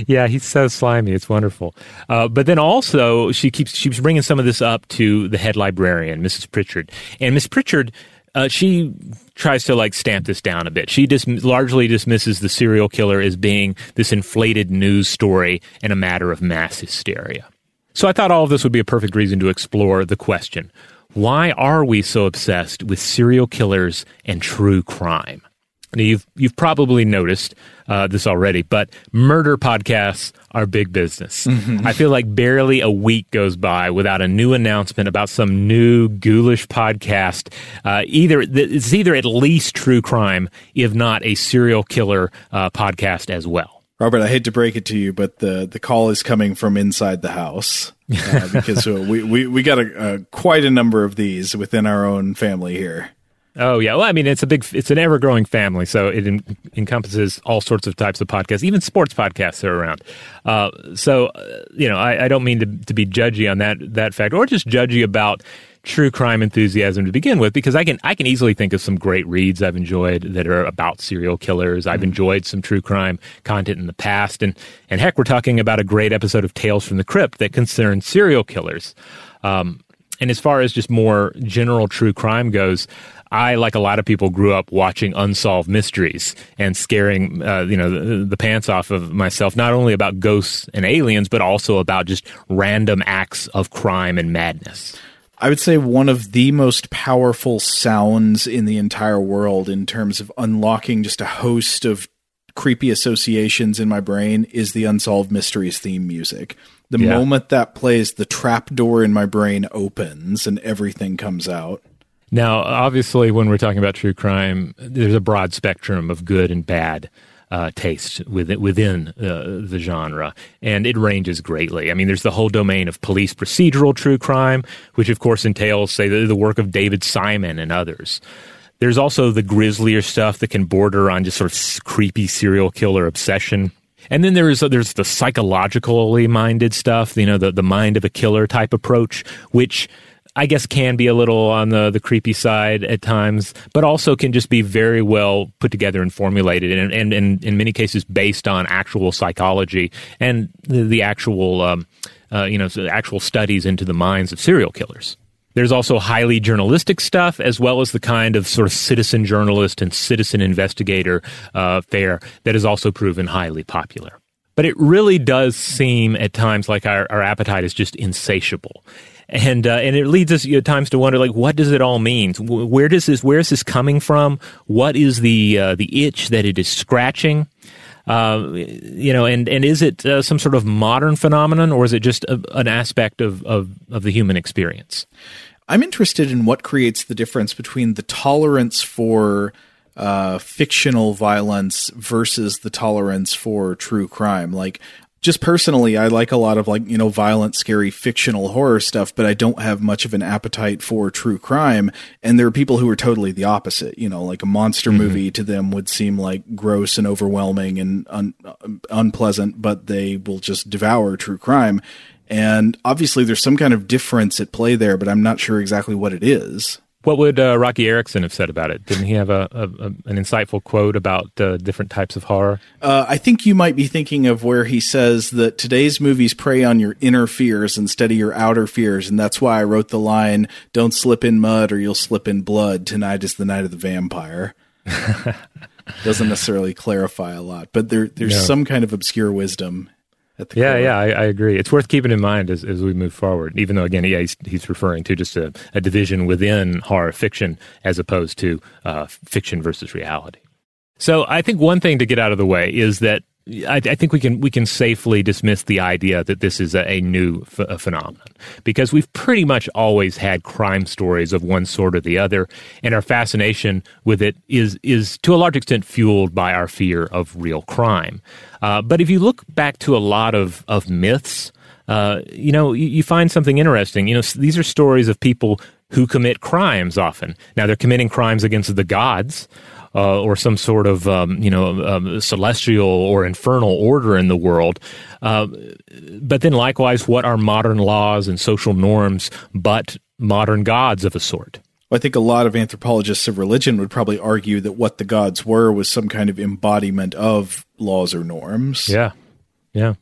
yeah. He's so slimy; it's wonderful. Uh, but then also, she keeps she's bringing some of this up to the head librarian, Mrs. Pritchard, and Miss Pritchard uh, she tries to like stamp this down a bit. She dis- largely dismisses the serial killer as being this inflated news story and a matter of mass hysteria. So I thought all of this would be a perfect reason to explore the question why are we so obsessed with serial killers and true crime? Now, you've you've probably noticed uh, this already, but murder podcasts are big business. Mm-hmm. I feel like barely a week goes by without a new announcement about some new ghoulish podcast. Uh, either it's either at least true crime, if not a serial killer uh, podcast as well. Robert, I hate to break it to you, but the the call is coming from inside the house uh, because uh, we, we we got a, a, quite a number of these within our own family here. Oh yeah, well, I mean, it's a big, it's an ever-growing family, so it en- encompasses all sorts of types of podcasts. Even sports podcasts are around. Uh, so, uh, you know, I, I, don't mean to, to be judgy on that that fact, or just judgy about true crime enthusiasm to begin with, because I can I can easily think of some great reads I've enjoyed that are about serial killers. I've mm-hmm. enjoyed some true crime content in the past, and and heck, we're talking about a great episode of Tales from the Crypt that concerns serial killers. Um, and as far as just more general true crime goes, I, like a lot of people, grew up watching unsolved mysteries and scaring, uh, you know, the, the, pants off of myself, not only about ghosts and aliens, but also about just random acts of crime and madness. I would say one of the most powerful sounds in the entire world in terms of unlocking just a host of creepy associations in my brain is the Unsolved Mysteries theme music. The yeah. moment that plays, the trap door in my brain opens and everything comes out. Now, obviously, when we're talking about true crime, there's a broad spectrum of good and bad uh, taste within, within uh, the genre, and it ranges greatly. I mean, there's the whole domain of police procedural true crime, which of course entails, say, the, the work of David Simon and others. There's also the grislier stuff that can border on just sort of creepy serial killer obsession. And then there's there's the psychologically minded stuff, you know, the the mind of a killer type approach, which I guess can be a little on the, the creepy side at times, but also can just be very well put together and formulated, and, and, and in many cases based on actual psychology and the, the actual um, uh, you know actual studies into the minds of serial killers. There's also highly journalistic stuff, as well as the kind of sort of citizen journalist and citizen investigator uh, fare that is also proven highly popular. But it really does seem at times like our, our appetite is just insatiable. And uh, and it leads us at times to wonder like what does it all mean? Where does this where is this coming from? What is the uh, the itch that it is scratching? Uh, you know and and is it uh, some sort of modern phenomenon or is it just a, an aspect of, of of the human experience? I'm interested in what creates the difference between the tolerance for uh, fictional violence versus the tolerance for true crime. Like, just personally, I like a lot of like, you know, violent, scary, fictional horror stuff, but I don't have much of an appetite for true crime. And there are people who are totally the opposite. You know, like a monster mm-hmm. movie to them would seem like gross and overwhelming and un- unpleasant, but they will just devour true crime. And obviously, there's some kind of difference at play there, but I'm not sure exactly what it is. What would uh, Roky Erickson have said about it? Didn't he have a, a, a an insightful quote about uh, different types of horror? Uh, I think you might be thinking of where he says that today's movies prey on your inner fears instead of your outer fears, and that's why I wrote the line "Don't slip in mud or you'll slip in blood." Tonight is the night of the vampire. Doesn't necessarily clarify a lot, but there there's no. some kind of obscure wisdom yeah, yeah, I, I, agree. It's worth keeping in mind as, as we move forward. Even though, again, yeah, he's, he's referring to just a, a, division within horror fiction as opposed to uh, fiction versus reality. So, I think one thing to get out of the way is that I, I, think we can we can safely dismiss the idea that this is a, a new ph- phenomenon because we've pretty much always had crime stories of one sort or the other, and our fascination with it is is to a large extent fueled by our fear of real crime. Uh, but if you look back to a lot of of myths, uh, you know you, you find something interesting. You know these are stories of people who commit crimes often. Now they're committing crimes against the gods uh, or some sort of um, you know um, celestial or infernal order in the world. Uh, but then, likewise, what are modern laws and social norms but modern gods of a sort? I think a lot of anthropologists of religion would probably argue that what the gods were was some kind of embodiment of laws or norms. Yeah, yeah.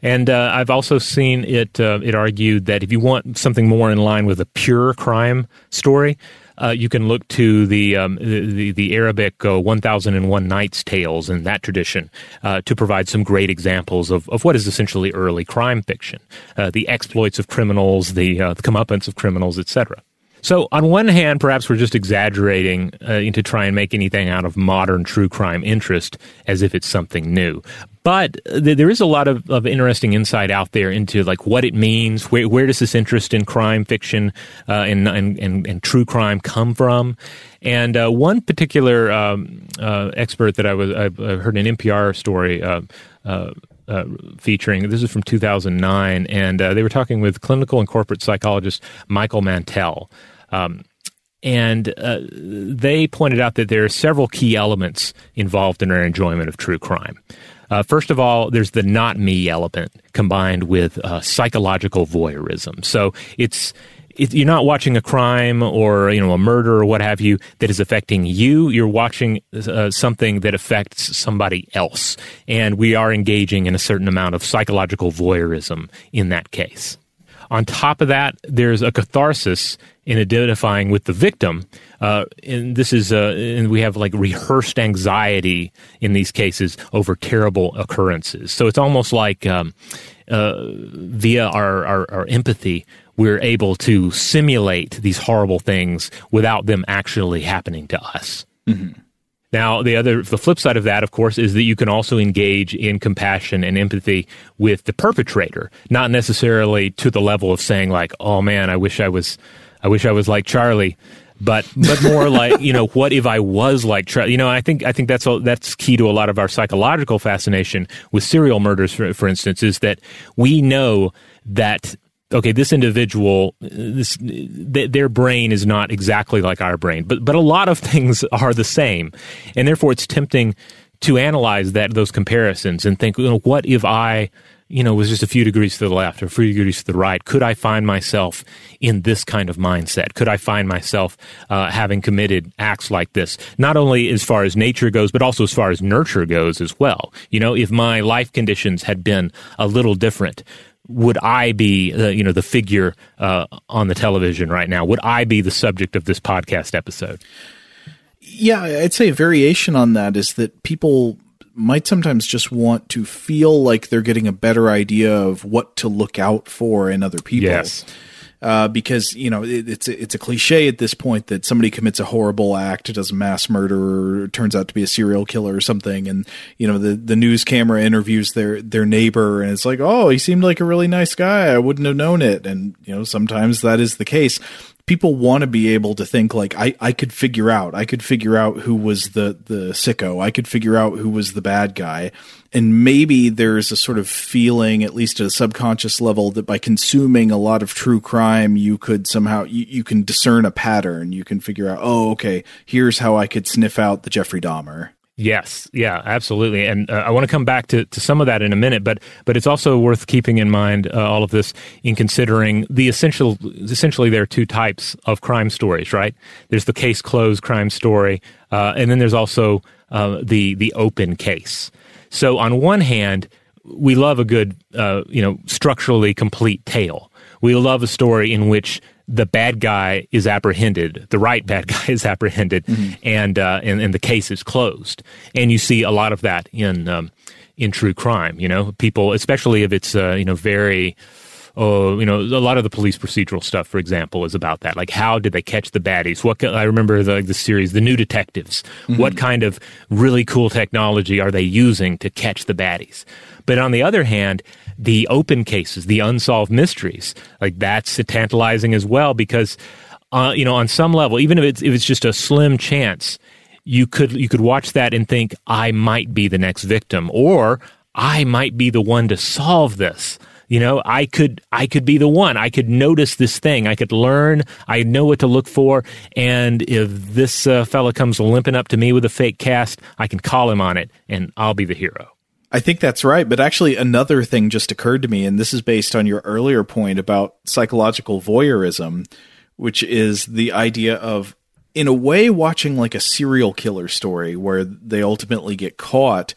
And uh, I've also seen it uh, it argued that if you want something more in line with a pure crime story, uh, you can look to the um, the, the, Arabic uh, 1001 Nights tales and that tradition uh, to provide some great examples of, of what is essentially early crime fiction, uh, the exploits of criminals, the, uh, the comeuppance of criminals, etc. So, on one hand, perhaps we're just exaggerating uh, to try and make anything out of modern true crime interest as if it's something new. But th- there is a lot of, of interesting insight out there into like what it means. Where, where does this interest in crime fiction uh, and, and, and, and, true crime come from? And uh, one particular um, uh, expert that I was I heard an NPR story. Uh, uh, uh, featuring. This is from 2009, and uh, they were talking with clinical and corporate psychologist Michael Mantell. Um, and uh, they pointed out that there are several key elements involved in our enjoyment of true crime. Uh, first of all, there's the not me element combined with uh, psychological voyeurism. So it's it, you're not watching a crime or you know a murder or what have you that is affecting you. You're watching uh, something that affects somebody else, and we are engaging in a certain amount of psychological voyeurism in that case. On top of that, there's a catharsis in identifying with the victim. Uh, and this is, uh, and we have like rehearsed anxiety in these cases over terrible occurrences. So it's almost like um, uh, via our, our, our empathy, we're able to simulate these horrible things without them actually happening to us. Mm-hmm. Now, the other, the flip side of that, of course, is that you can also engage in compassion and empathy with the perpetrator, not necessarily to the level of saying like, "Oh man, I wish I was, I wish I was like Charlie," but but more like, you know, what if I was like Charlie? You know, I think I think that's all, that's key to a lot of our psychological fascination with serial murders, for, for instance, is that we know that okay, this individual, this th- their brain is not exactly like our brain, but but a lot of things are the same, and therefore it's tempting to analyze that those comparisons and think, you know, what if I, you know, was just a few degrees to the left or a few degrees to the right? Could I find myself in this kind of mindset? Could I find myself uh, having committed acts like this? Not only as far as nature goes, but also as far as nurture goes as well. You know, if my life conditions had been a little different, would I be, uh, you know, the figure uh, on the television right now? Would I be the subject of this podcast episode? Yeah, I'd say a variation on that is that people might sometimes just want to feel like they're getting a better idea of what to look out for in other people. Yes uh, because you know it, it's a, it's a cliche at this point that somebody commits a horrible act, does a mass murder, or turns out to be a serial killer or something, and you know the the news camera interviews their their neighbor, and it's like, oh, he seemed like a really nice guy. I wouldn't have known it, and you know sometimes that is the case people want to be able to think like I, I could figure out I could figure out who was the the sicko I could figure out who was the bad guy. And maybe there's a sort of feeling at least at a subconscious level that by consuming a lot of true crime you could somehow you, you can discern a pattern. You can figure out oh okay here's how I could sniff out the Jeffrey Dahmer Yes, yeah, absolutely, and uh, I want to come back to, to some of that in a minute, but but it's also worth keeping in mind uh, all of this in considering the essential. Essentially, there are two types of crime stories, right? There's the case closed crime story, uh, and then there's also uh, the the open case. So on one hand, we love a good, uh, you know, structurally complete tale. We love a story in which the bad guy is apprehended, the right bad guy is apprehended, mm-hmm. and, uh, and and the case is closed. And you see a lot of that in um, in true crime. You know, people, especially if it's uh, you know very. Oh, you know, a lot of the police procedural stuff, for example, is about that. Like, how did they catch the baddies? What I remember the the series, the New Detectives. Mm-hmm. What kind of really cool technology are they using to catch the baddies? But on the other hand, the open cases, the unsolved mysteries, like that's tantalizing as well because, uh, you know, on some level, even if it's if it's just a slim chance, you could you could watch that and think I might be the next victim, or I might be the one to solve this. You know, I could I could be the one. I could notice this thing. I could learn. I know what to look for. And if this uh, fella comes limping up to me with a fake cast, I can call him on it, and I'll be the hero. I think that's right. But actually, another thing just occurred to me, and this is based on your earlier point about psychological voyeurism, which is the idea of, in a way, watching like a serial killer story where they ultimately get caught.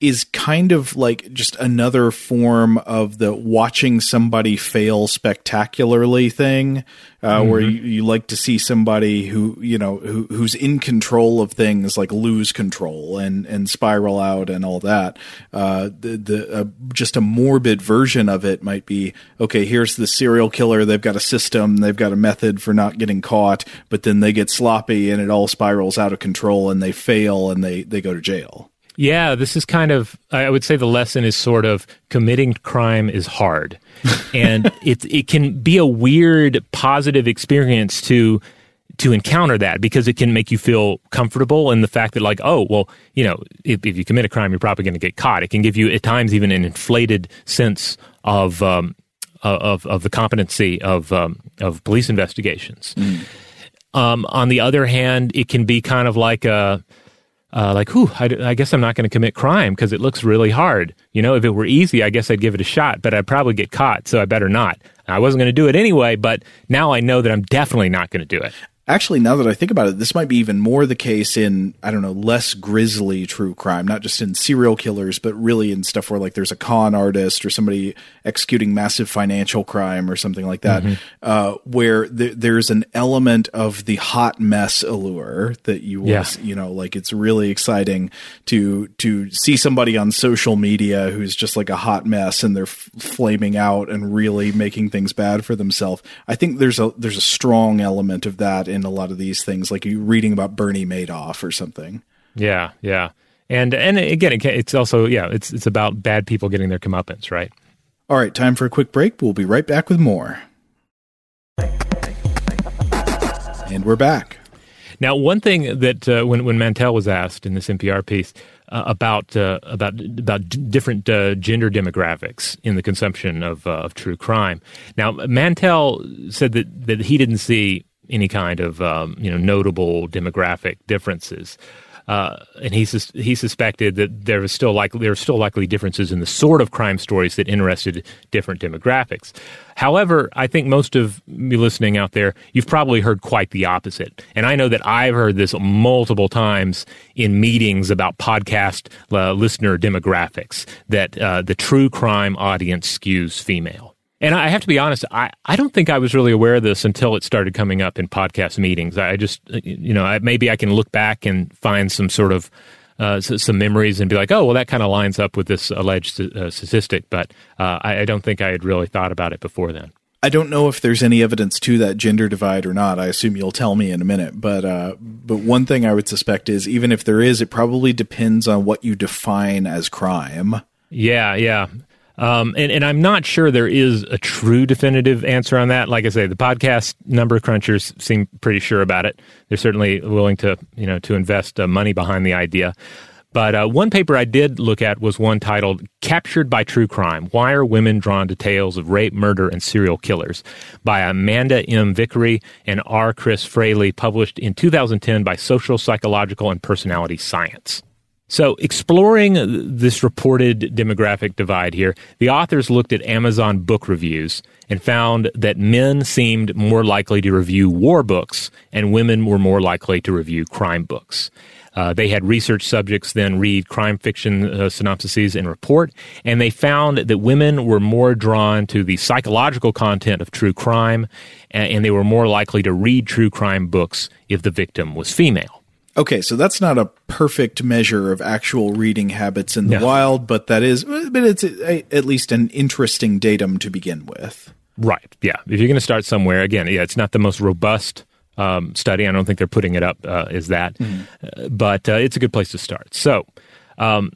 Is kind of like just another form of the watching somebody fail spectacularly thing, uh, mm-hmm. where you, you, like to see somebody who you know who, who's in control of things like lose control and and spiral out and all that. Uh, the the uh, just a morbid version of it might be okay. Here's the serial killer. They've got a system. They've got a method for not getting caught, but then they get sloppy and it all spirals out of control and they fail and they they go to jail. Yeah, this is kind of, I would say the lesson is sort of committing crime is hard. and it, it can be a weird positive experience to, to encounter that because it can make you feel comfortable in the fact that like, oh, well, you know, if, if you commit a crime, you're probably going to get caught. It can give you at times even an inflated sense of, um, of, of the competency of, um, of police investigations. Mm. Um, on the other hand, it can be kind of like a, uh, like, whew, I, I, guess I'm not going to commit crime because it looks really hard. You know, if it were easy, I guess I'd give it a shot, but I'd probably get caught, so I better not. I wasn't going to do it anyway, but now I know that I'm definitely not going to do it actually, now that I think about it, this might be even more the case in, I don't know, less grisly true crime, not just in serial killers, but really in stuff where like there's a con artist or somebody executing massive financial crime or something like that, mm-hmm. uh, where th- there's an element of the hot mess allure that you, yeah. you know, like it's really exciting to, to see somebody on social media who's just like a hot mess and they're f- flaming out and really making things bad for themselves. I think there's a, there's a strong element of that in in a lot of these things, like you reading about Bernie Madoff or something. Yeah, yeah, and and again, it's also yeah, it's it's about bad people getting their comeuppance, right? All right, time for a quick break. We'll be right back with more. And we're back. Now, one thing that uh, when when Mantell was asked in this NPR piece uh, about uh, about about d- different uh, gender demographics in the consumption of uh, of true crime. Now, Mantell said that that he didn't see any kind of um, you know notable demographic differences. Uh, and he sus- he suspected that there was still likely there are still likely differences in the sort of crime stories that interested different demographics. However, I think most of you listening out there, you've probably heard quite the opposite. And I know that I've heard this multiple times in meetings about podcast uh, listener demographics that uh, the true crime audience skews female. And I have to be honest, I, I don't think I was really aware of this until it started coming up in podcast meetings. I just, you know, I, maybe I can look back and find some sort of uh, some memories and be like, oh, well, that kind of lines up with this alleged uh, statistic. But uh, I, I don't think I had really thought about it before then. I don't know if there's any evidence to that gender divide or not. I assume you'll tell me in a minute. But uh, but one thing I would suspect is even if there is, it probably depends on what you define as crime. Yeah, yeah. Um, and, and, I'm not sure there is a true definitive answer on that. Like I say, the podcast number crunchers seem pretty sure about it. They're certainly willing to, you know, to invest uh, money behind the idea. But uh, one paper I did look at was one titled Captured by True Crime Why Are Women Drawn to Tales of Rape, Murder, and Serial Killers by Amanda M. Vickery and R. Chris Fraley, published in 2010 by Social, Psychological, and Personality Science. So, exploring this reported demographic divide here, the authors looked at Amazon book reviews and found that men seemed more likely to review war books and women were more likely to review crime books. Uh, they had research subjects then read crime fiction uh, synopses and report, and they found that women were more drawn to the psychological content of true crime, and, and they were more likely to read true crime books if the victim was female. Okay, so that's not a perfect measure of actual reading habits in the no. wild, but that is, but it's a, at least an interesting datum to begin with. Right. Yeah. If you're going to start somewhere, again, yeah, it's not the most robust um, study. I don't think they're putting it up uh, as that, uh, but uh, it's a good place to start. So, um,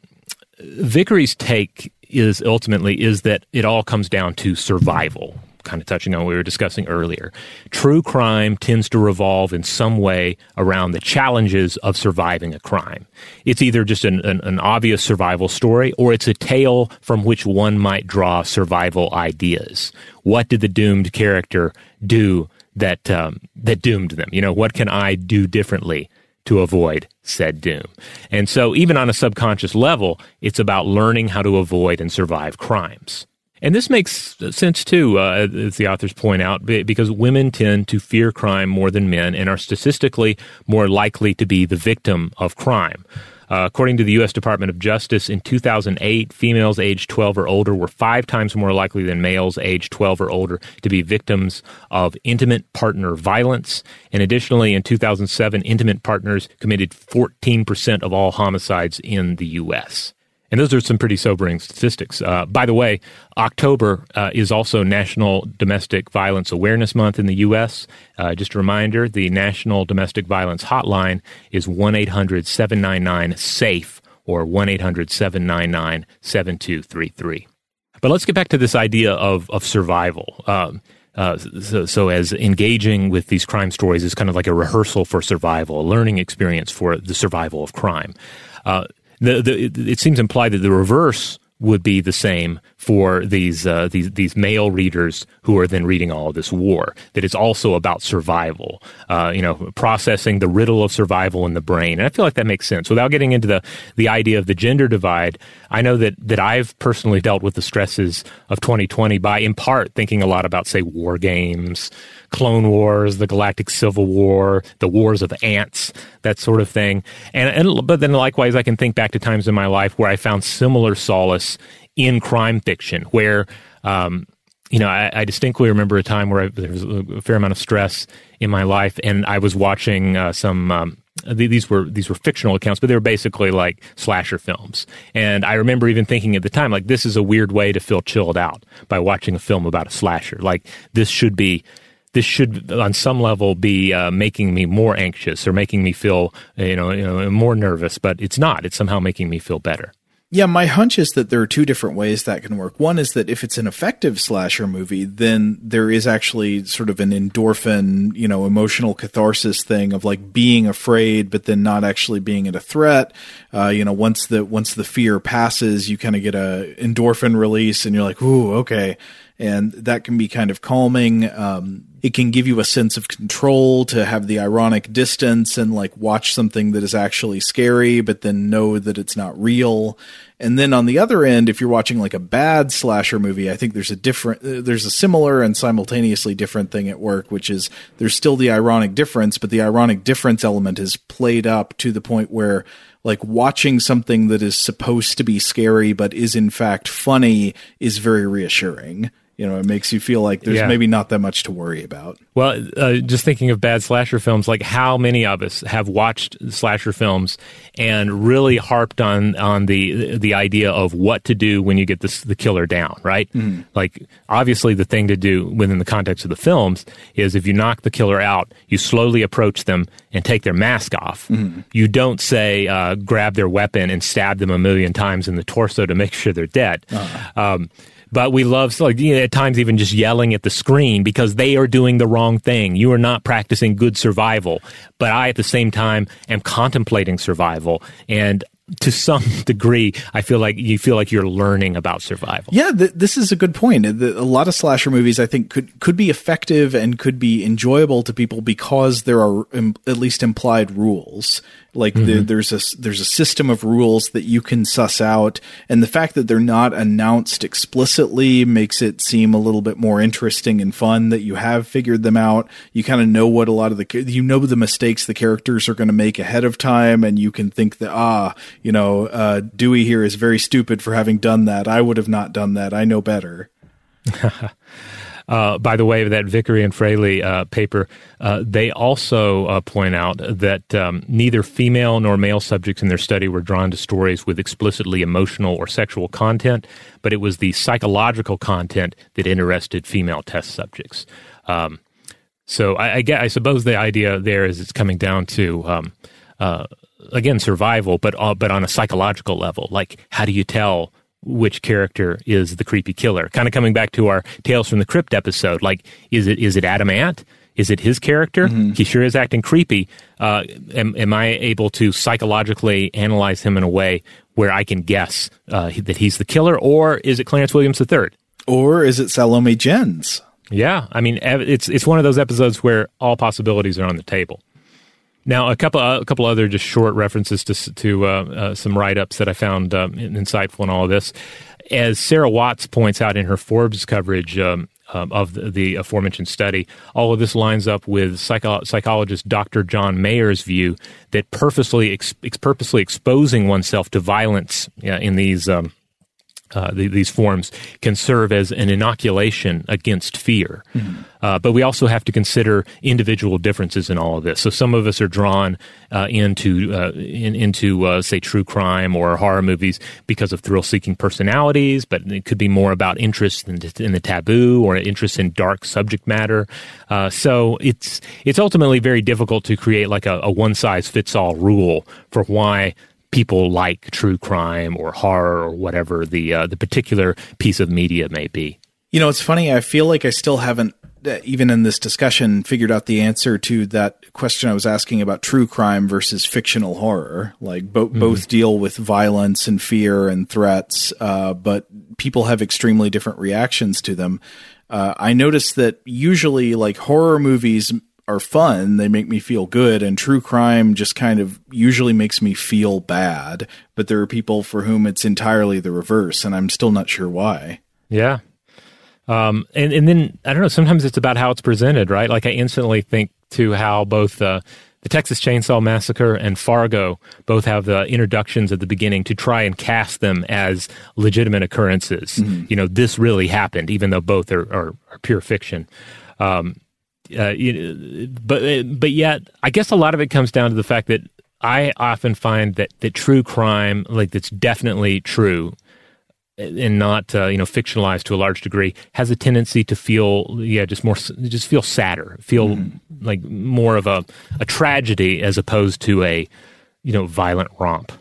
Vickery's take is ultimately is that it all comes down to survival kind of touching on what we were discussing earlier. True crime tends to revolve in some way around the challenges of surviving a crime. It's either just an, an, an obvious survival story or it's a tale from which one might draw survival ideas. What did the doomed character do that um, that doomed them? You know, what can I do differently to avoid said doom? And so, even on a subconscious level, it's about learning how to avoid and survive crimes. And this makes sense too, uh, as the authors point out, because women tend to fear crime more than men and are statistically more likely to be the victim of crime. Uh, according to the U.S. Department of Justice, in 2008, females aged 12 or older were five times more likely than males aged 12 or older to be victims of intimate partner violence. And additionally, in 2007, intimate partners committed 14% of all homicides in the U.S. And those are some pretty sobering statistics. Uh, by the way, October uh, is also National Domestic Violence Awareness Month in the U.S. Uh, just a reminder the National Domestic Violence Hotline is 1 800 799 SAFE or 1 800 799 7233. But let's get back to this idea of, of survival. Um, uh, so, so, as engaging with these crime stories is kind of like a rehearsal for survival, a learning experience for the survival of crime. Uh, the, the, it seems implied that the reverse would be the same for these uh, these these male readers who are then reading all of this war. That it's also about survival. Uh, you know, processing the riddle of survival in the brain, and I feel like that makes sense. Without getting into the the idea of the gender divide, I know that that I've personally dealt with the stresses of 2020 by in part thinking a lot about say war games, Clone Wars, the Galactic Civil War, the Wars of Ants, that sort of thing. And, and but then likewise, I can think back to times in my life where I found similar solace in crime fiction, where um, you know, I, I, distinctly remember a time where I, there was a fair amount of stress in my life, and I was watching uh, some. Um, these were these were fictional accounts, but they were basically like slasher films. And I remember even thinking at the time, like, this is a weird way to feel chilled out by watching a film about a slasher. Like, this should be this should on some level be uh, making me more anxious or making me feel you know, you know more nervous but it's not it's somehow making me feel better yeah, my hunch is that there are two different ways that can work. One is that if it's an effective slasher movie, then there is actually sort of an endorphin, you know, emotional catharsis thing of like being afraid, but then not actually being at a threat. Uh, you know, once the once the fear passes, you kind of get a endorphin release, and you're like, "Ooh, okay." and that can be kind of calming. Um, it can give you a sense of control to have the ironic distance and like watch something that is actually scary, but then know that it's not real. And then on the other end, if you're watching like a bad slasher movie, I think there's a different, uh, there's a similar and simultaneously different thing at work, which is there's still the ironic difference, but the ironic difference element is played up to the point where like watching something that is supposed to be scary but is in fact funny is very reassuring you know, it makes you feel like there's yeah. maybe not that much to worry about. Well, uh, just thinking of bad slasher films, like how many of us have watched slasher films and really harped on on the the idea of what to do when you get this, the killer down, right? Mm. Like obviously, the thing to do within the context of the films is if you knock the killer out, you slowly approach them and take their mask off. Mm. You don't say uh, grab their weapon and stab them a million times in the torso to make sure they're dead. Uh-huh. Um, but we love like you know, at times even just yelling at the screen because they are doing the wrong thing. You are not practicing good survival. But I at the same time am contemplating survival and to some degree, I feel like you feel like you're learning about survival. Yeah, th- this is a good point. The, a lot of slasher movies, I think, could could be effective and could be enjoyable to people because there are Im- at least implied rules. Like mm-hmm. the, there's a there's a system of rules that you can suss out, and the fact that they're not announced explicitly makes it seem a little bit more interesting and fun. That you have figured them out. You kind of know what a lot of the you know the mistakes the characters are going to make ahead of time, and you can think that ah, you know, uh, Dewey here is very stupid for having done that. I would have not done that. I know better. Uh, by the way, that Vickery and Fraley uh, paper, uh, they also uh, point out that um, neither female nor male subjects in their study were drawn to stories with explicitly emotional or sexual content, but it was the psychological content that interested female test subjects. Um, so I, I, get, I suppose the idea there is it's coming down to um, uh, again survival, but uh, but on a psychological level. Like, how do you tell which character is the creepy killer. Kind of coming back to our Tales from the Crypt episode. Like, is it is it Adam Ant? Is it his character? Mm-hmm. He sure is acting creepy. Uh, am, am, I able to psychologically analyze him in a way where I can guess uh, that he's the killer, or is it Clarence Williams III? Or is it Salome Jens? Yeah, I mean, it's it's one of those episodes where all possibilities are on the table. Now, a couple a couple other just short references to to uh, uh, some write ups that I found um, insightful in all of this. as Sarah Watts points out in her Forbes coverage um, um, of the, the, aforementioned study, all of this lines up with psycho- psychologist Dr. John Mayer's view that purposely ex- purposely exposing oneself to violence in these um, uh, the, these forms can serve as an inoculation against fear. Mm-hmm. Uh, but we also have to consider individual differences in all of this. So some of us are drawn uh, into uh, in, into uh, say true crime or horror movies because of thrill-seeking personalities, but it could be more about interest in, in the taboo or interest in dark subject matter. Uh, so it's it's ultimately very difficult to create like a, a one-size-fits-all rule for why people like true crime or horror or whatever the uh, the particular piece of media may be. You know, it's funny. I feel like I still haven't, even in this discussion, figured out the answer to that question I was asking about true crime versus fictional horror. Like bo- mm-hmm. both deal with violence and fear and threats, uh, but people have extremely different reactions to them. Uh, I noticed that usually, like horror movies are fun. They make me feel good. And true crime just kind of usually makes me feel bad. But there are people for whom it's entirely the reverse. And I'm still not sure why. Yeah. Um, and, and then I don't know, sometimes it's about how it's presented, right? Like I instantly think to how both, uh, the Texas Chainsaw Massacre and Fargo both have the introductions at the beginning to try and cast them as legitimate occurrences. Mm-hmm. You know, this really happened, even though both are, are, are pure fiction. Um, uh, you but but yet, I guess a lot of it comes down to the fact that I often find that that true crime, like that's definitely true, and not uh, you know fictionalized to a large degree, has a tendency to feel yeah just more just feel sadder, feel mm. like more of a a tragedy as opposed to a you know violent romp.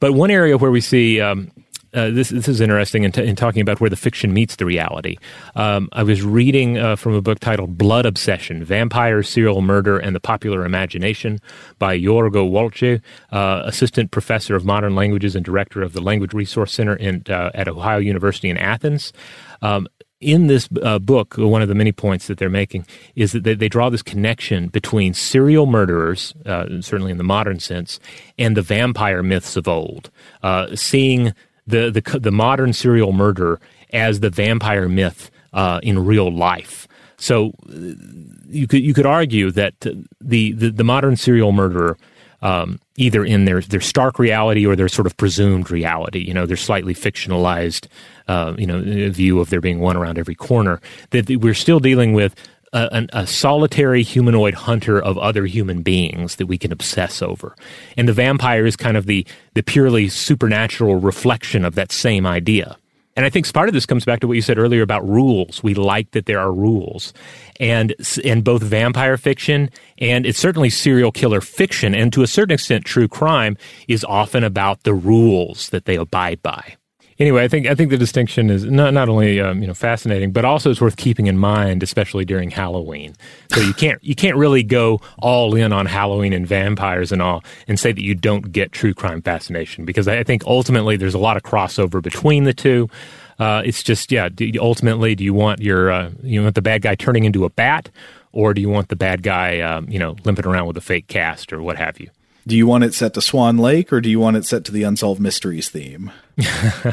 But one area where we see um, uh, this this is interesting in, t- in, talking about where the fiction meets the reality. Um, I was reading uh, from a book titled "Blood Obsession: Vampire, Serial Murder, and the Popular Imagination" by Jorgo Waltje, uh, assistant professor of modern languages and director of the Language Resource Center in, uh, at Ohio University in Athens. Um, in this uh, book, one of the many points that they're making is that they, they draw this connection between serial murderers, uh, certainly in the modern sense, and the vampire myths of old. Uh, seeing the the the modern serial murder as the vampire myth uh, in real life. So uh, you could you could argue that the the, the modern serial murderer. Um, either in their their stark reality or their sort of presumed reality, you know, their slightly fictionalized, uh, you know, view of there being one around every corner. That we're still dealing with a, a, solitary humanoid hunter of other human beings that we can obsess over. And the vampire is kind of the, the purely supernatural reflection of that same idea. And I think part of this comes back to what you said earlier about rules. We like that there are rules. And in both vampire fiction and it's certainly serial killer fiction, and to a certain extent, true crime is often about the rules that they abide by anyway, I think I think the distinction is not not only um, you know fascinating, but also it's worth keeping in mind, especially during Halloween. So you can't you can't really go all in on Halloween and vampires and all, and say that you don't get true crime fascination because I think ultimately there's a lot of crossover between the two. Uh, it's just yeah. Do ultimately, do you want your uh, you want the bad guy turning into a bat, or do you want the bad guy um, you know limping around with a fake cast or what have you? Do you want it set to Swan Lake or do you want it set to the Unsolved Mysteries theme? uh,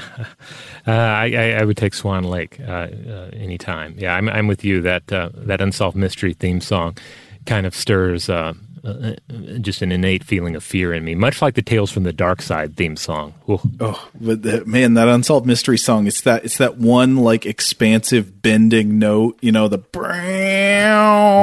I, I, would take Swan Lake uh, uh, anytime. Yeah, I'm, I'm with you. That uh, that Unsolved Mystery theme song kind of stirs uh, uh, just an innate feeling of fear in me, much like the Tales from the Dark Side theme song. Ooh. Oh, but the, man, that Unsolved Mystery song, it's that it's that one like expansive bending note, you know, the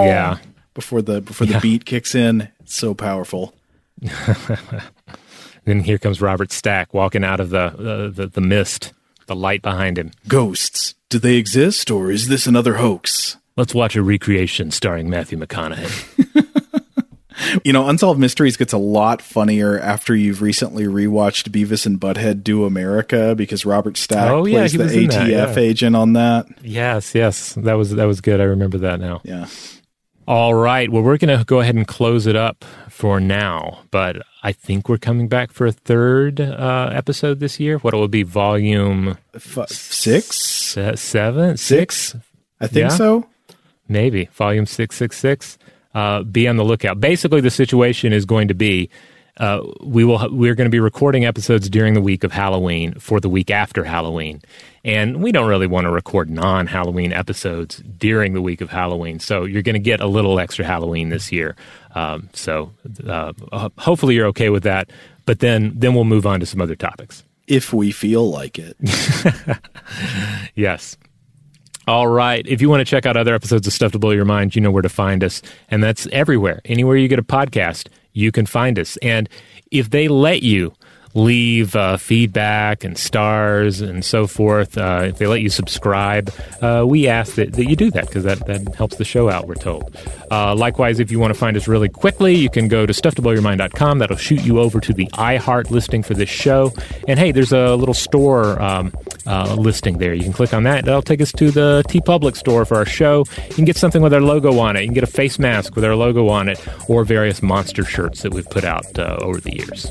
yeah before the before the yeah. beat kicks in. It's so powerful. then here comes Robert Stack walking out of the, uh, the the mist, the light behind him. Ghosts. Do they exist, or is this another hoax? Let's watch a recreation starring Matthew McConaughey. you know, Unsolved Mysteries gets a lot funnier after you've recently rewatched Beavis and Butthead Do America because Robert Stack oh, yeah, plays the ATF that, yeah. agent on that. Yes, yes, that was that was good. I remember that now. Yeah. All right. Well, we're going to go ahead and close it up for now, but I think we're coming back for a third uh, episode this year. What it will be volume F- six, se- seven, six? I think yeah? so. Maybe volume six, six, six. Uh, be on the lookout. Basically, the situation is going to be uh, we will we're going to be recording episodes during the week of Halloween for the week after Halloween, and we don't really want to record non-Halloween episodes during the week of Halloween. So you're going to get a little extra Halloween this year. Um, so uh, hopefully you're okay with that. But then then we'll move on to some other topics if we feel like it. yes. All right. If you want to check out other episodes of Stuff to Blow Your Mind, you know where to find us. And that's everywhere. Anywhere you get a podcast, you can find us. And if they let you, leave uh, feedback and stars and so forth, uh, if they let you subscribe, uh, we ask that, that you do that because that, that helps the show out, we're told. Uh, likewise, if you want to find us really quickly, you can go to stufftoblowyourmind.com. That'll shoot you over to the iHeart listing for this show. And hey, there's a little store um, uh, listing there. You can click on that. That'll take us to the TeePublic store for our show. You can get something with our logo on it. You can get a face mask with our logo on it or various monster shirts that we've put out uh, over the years.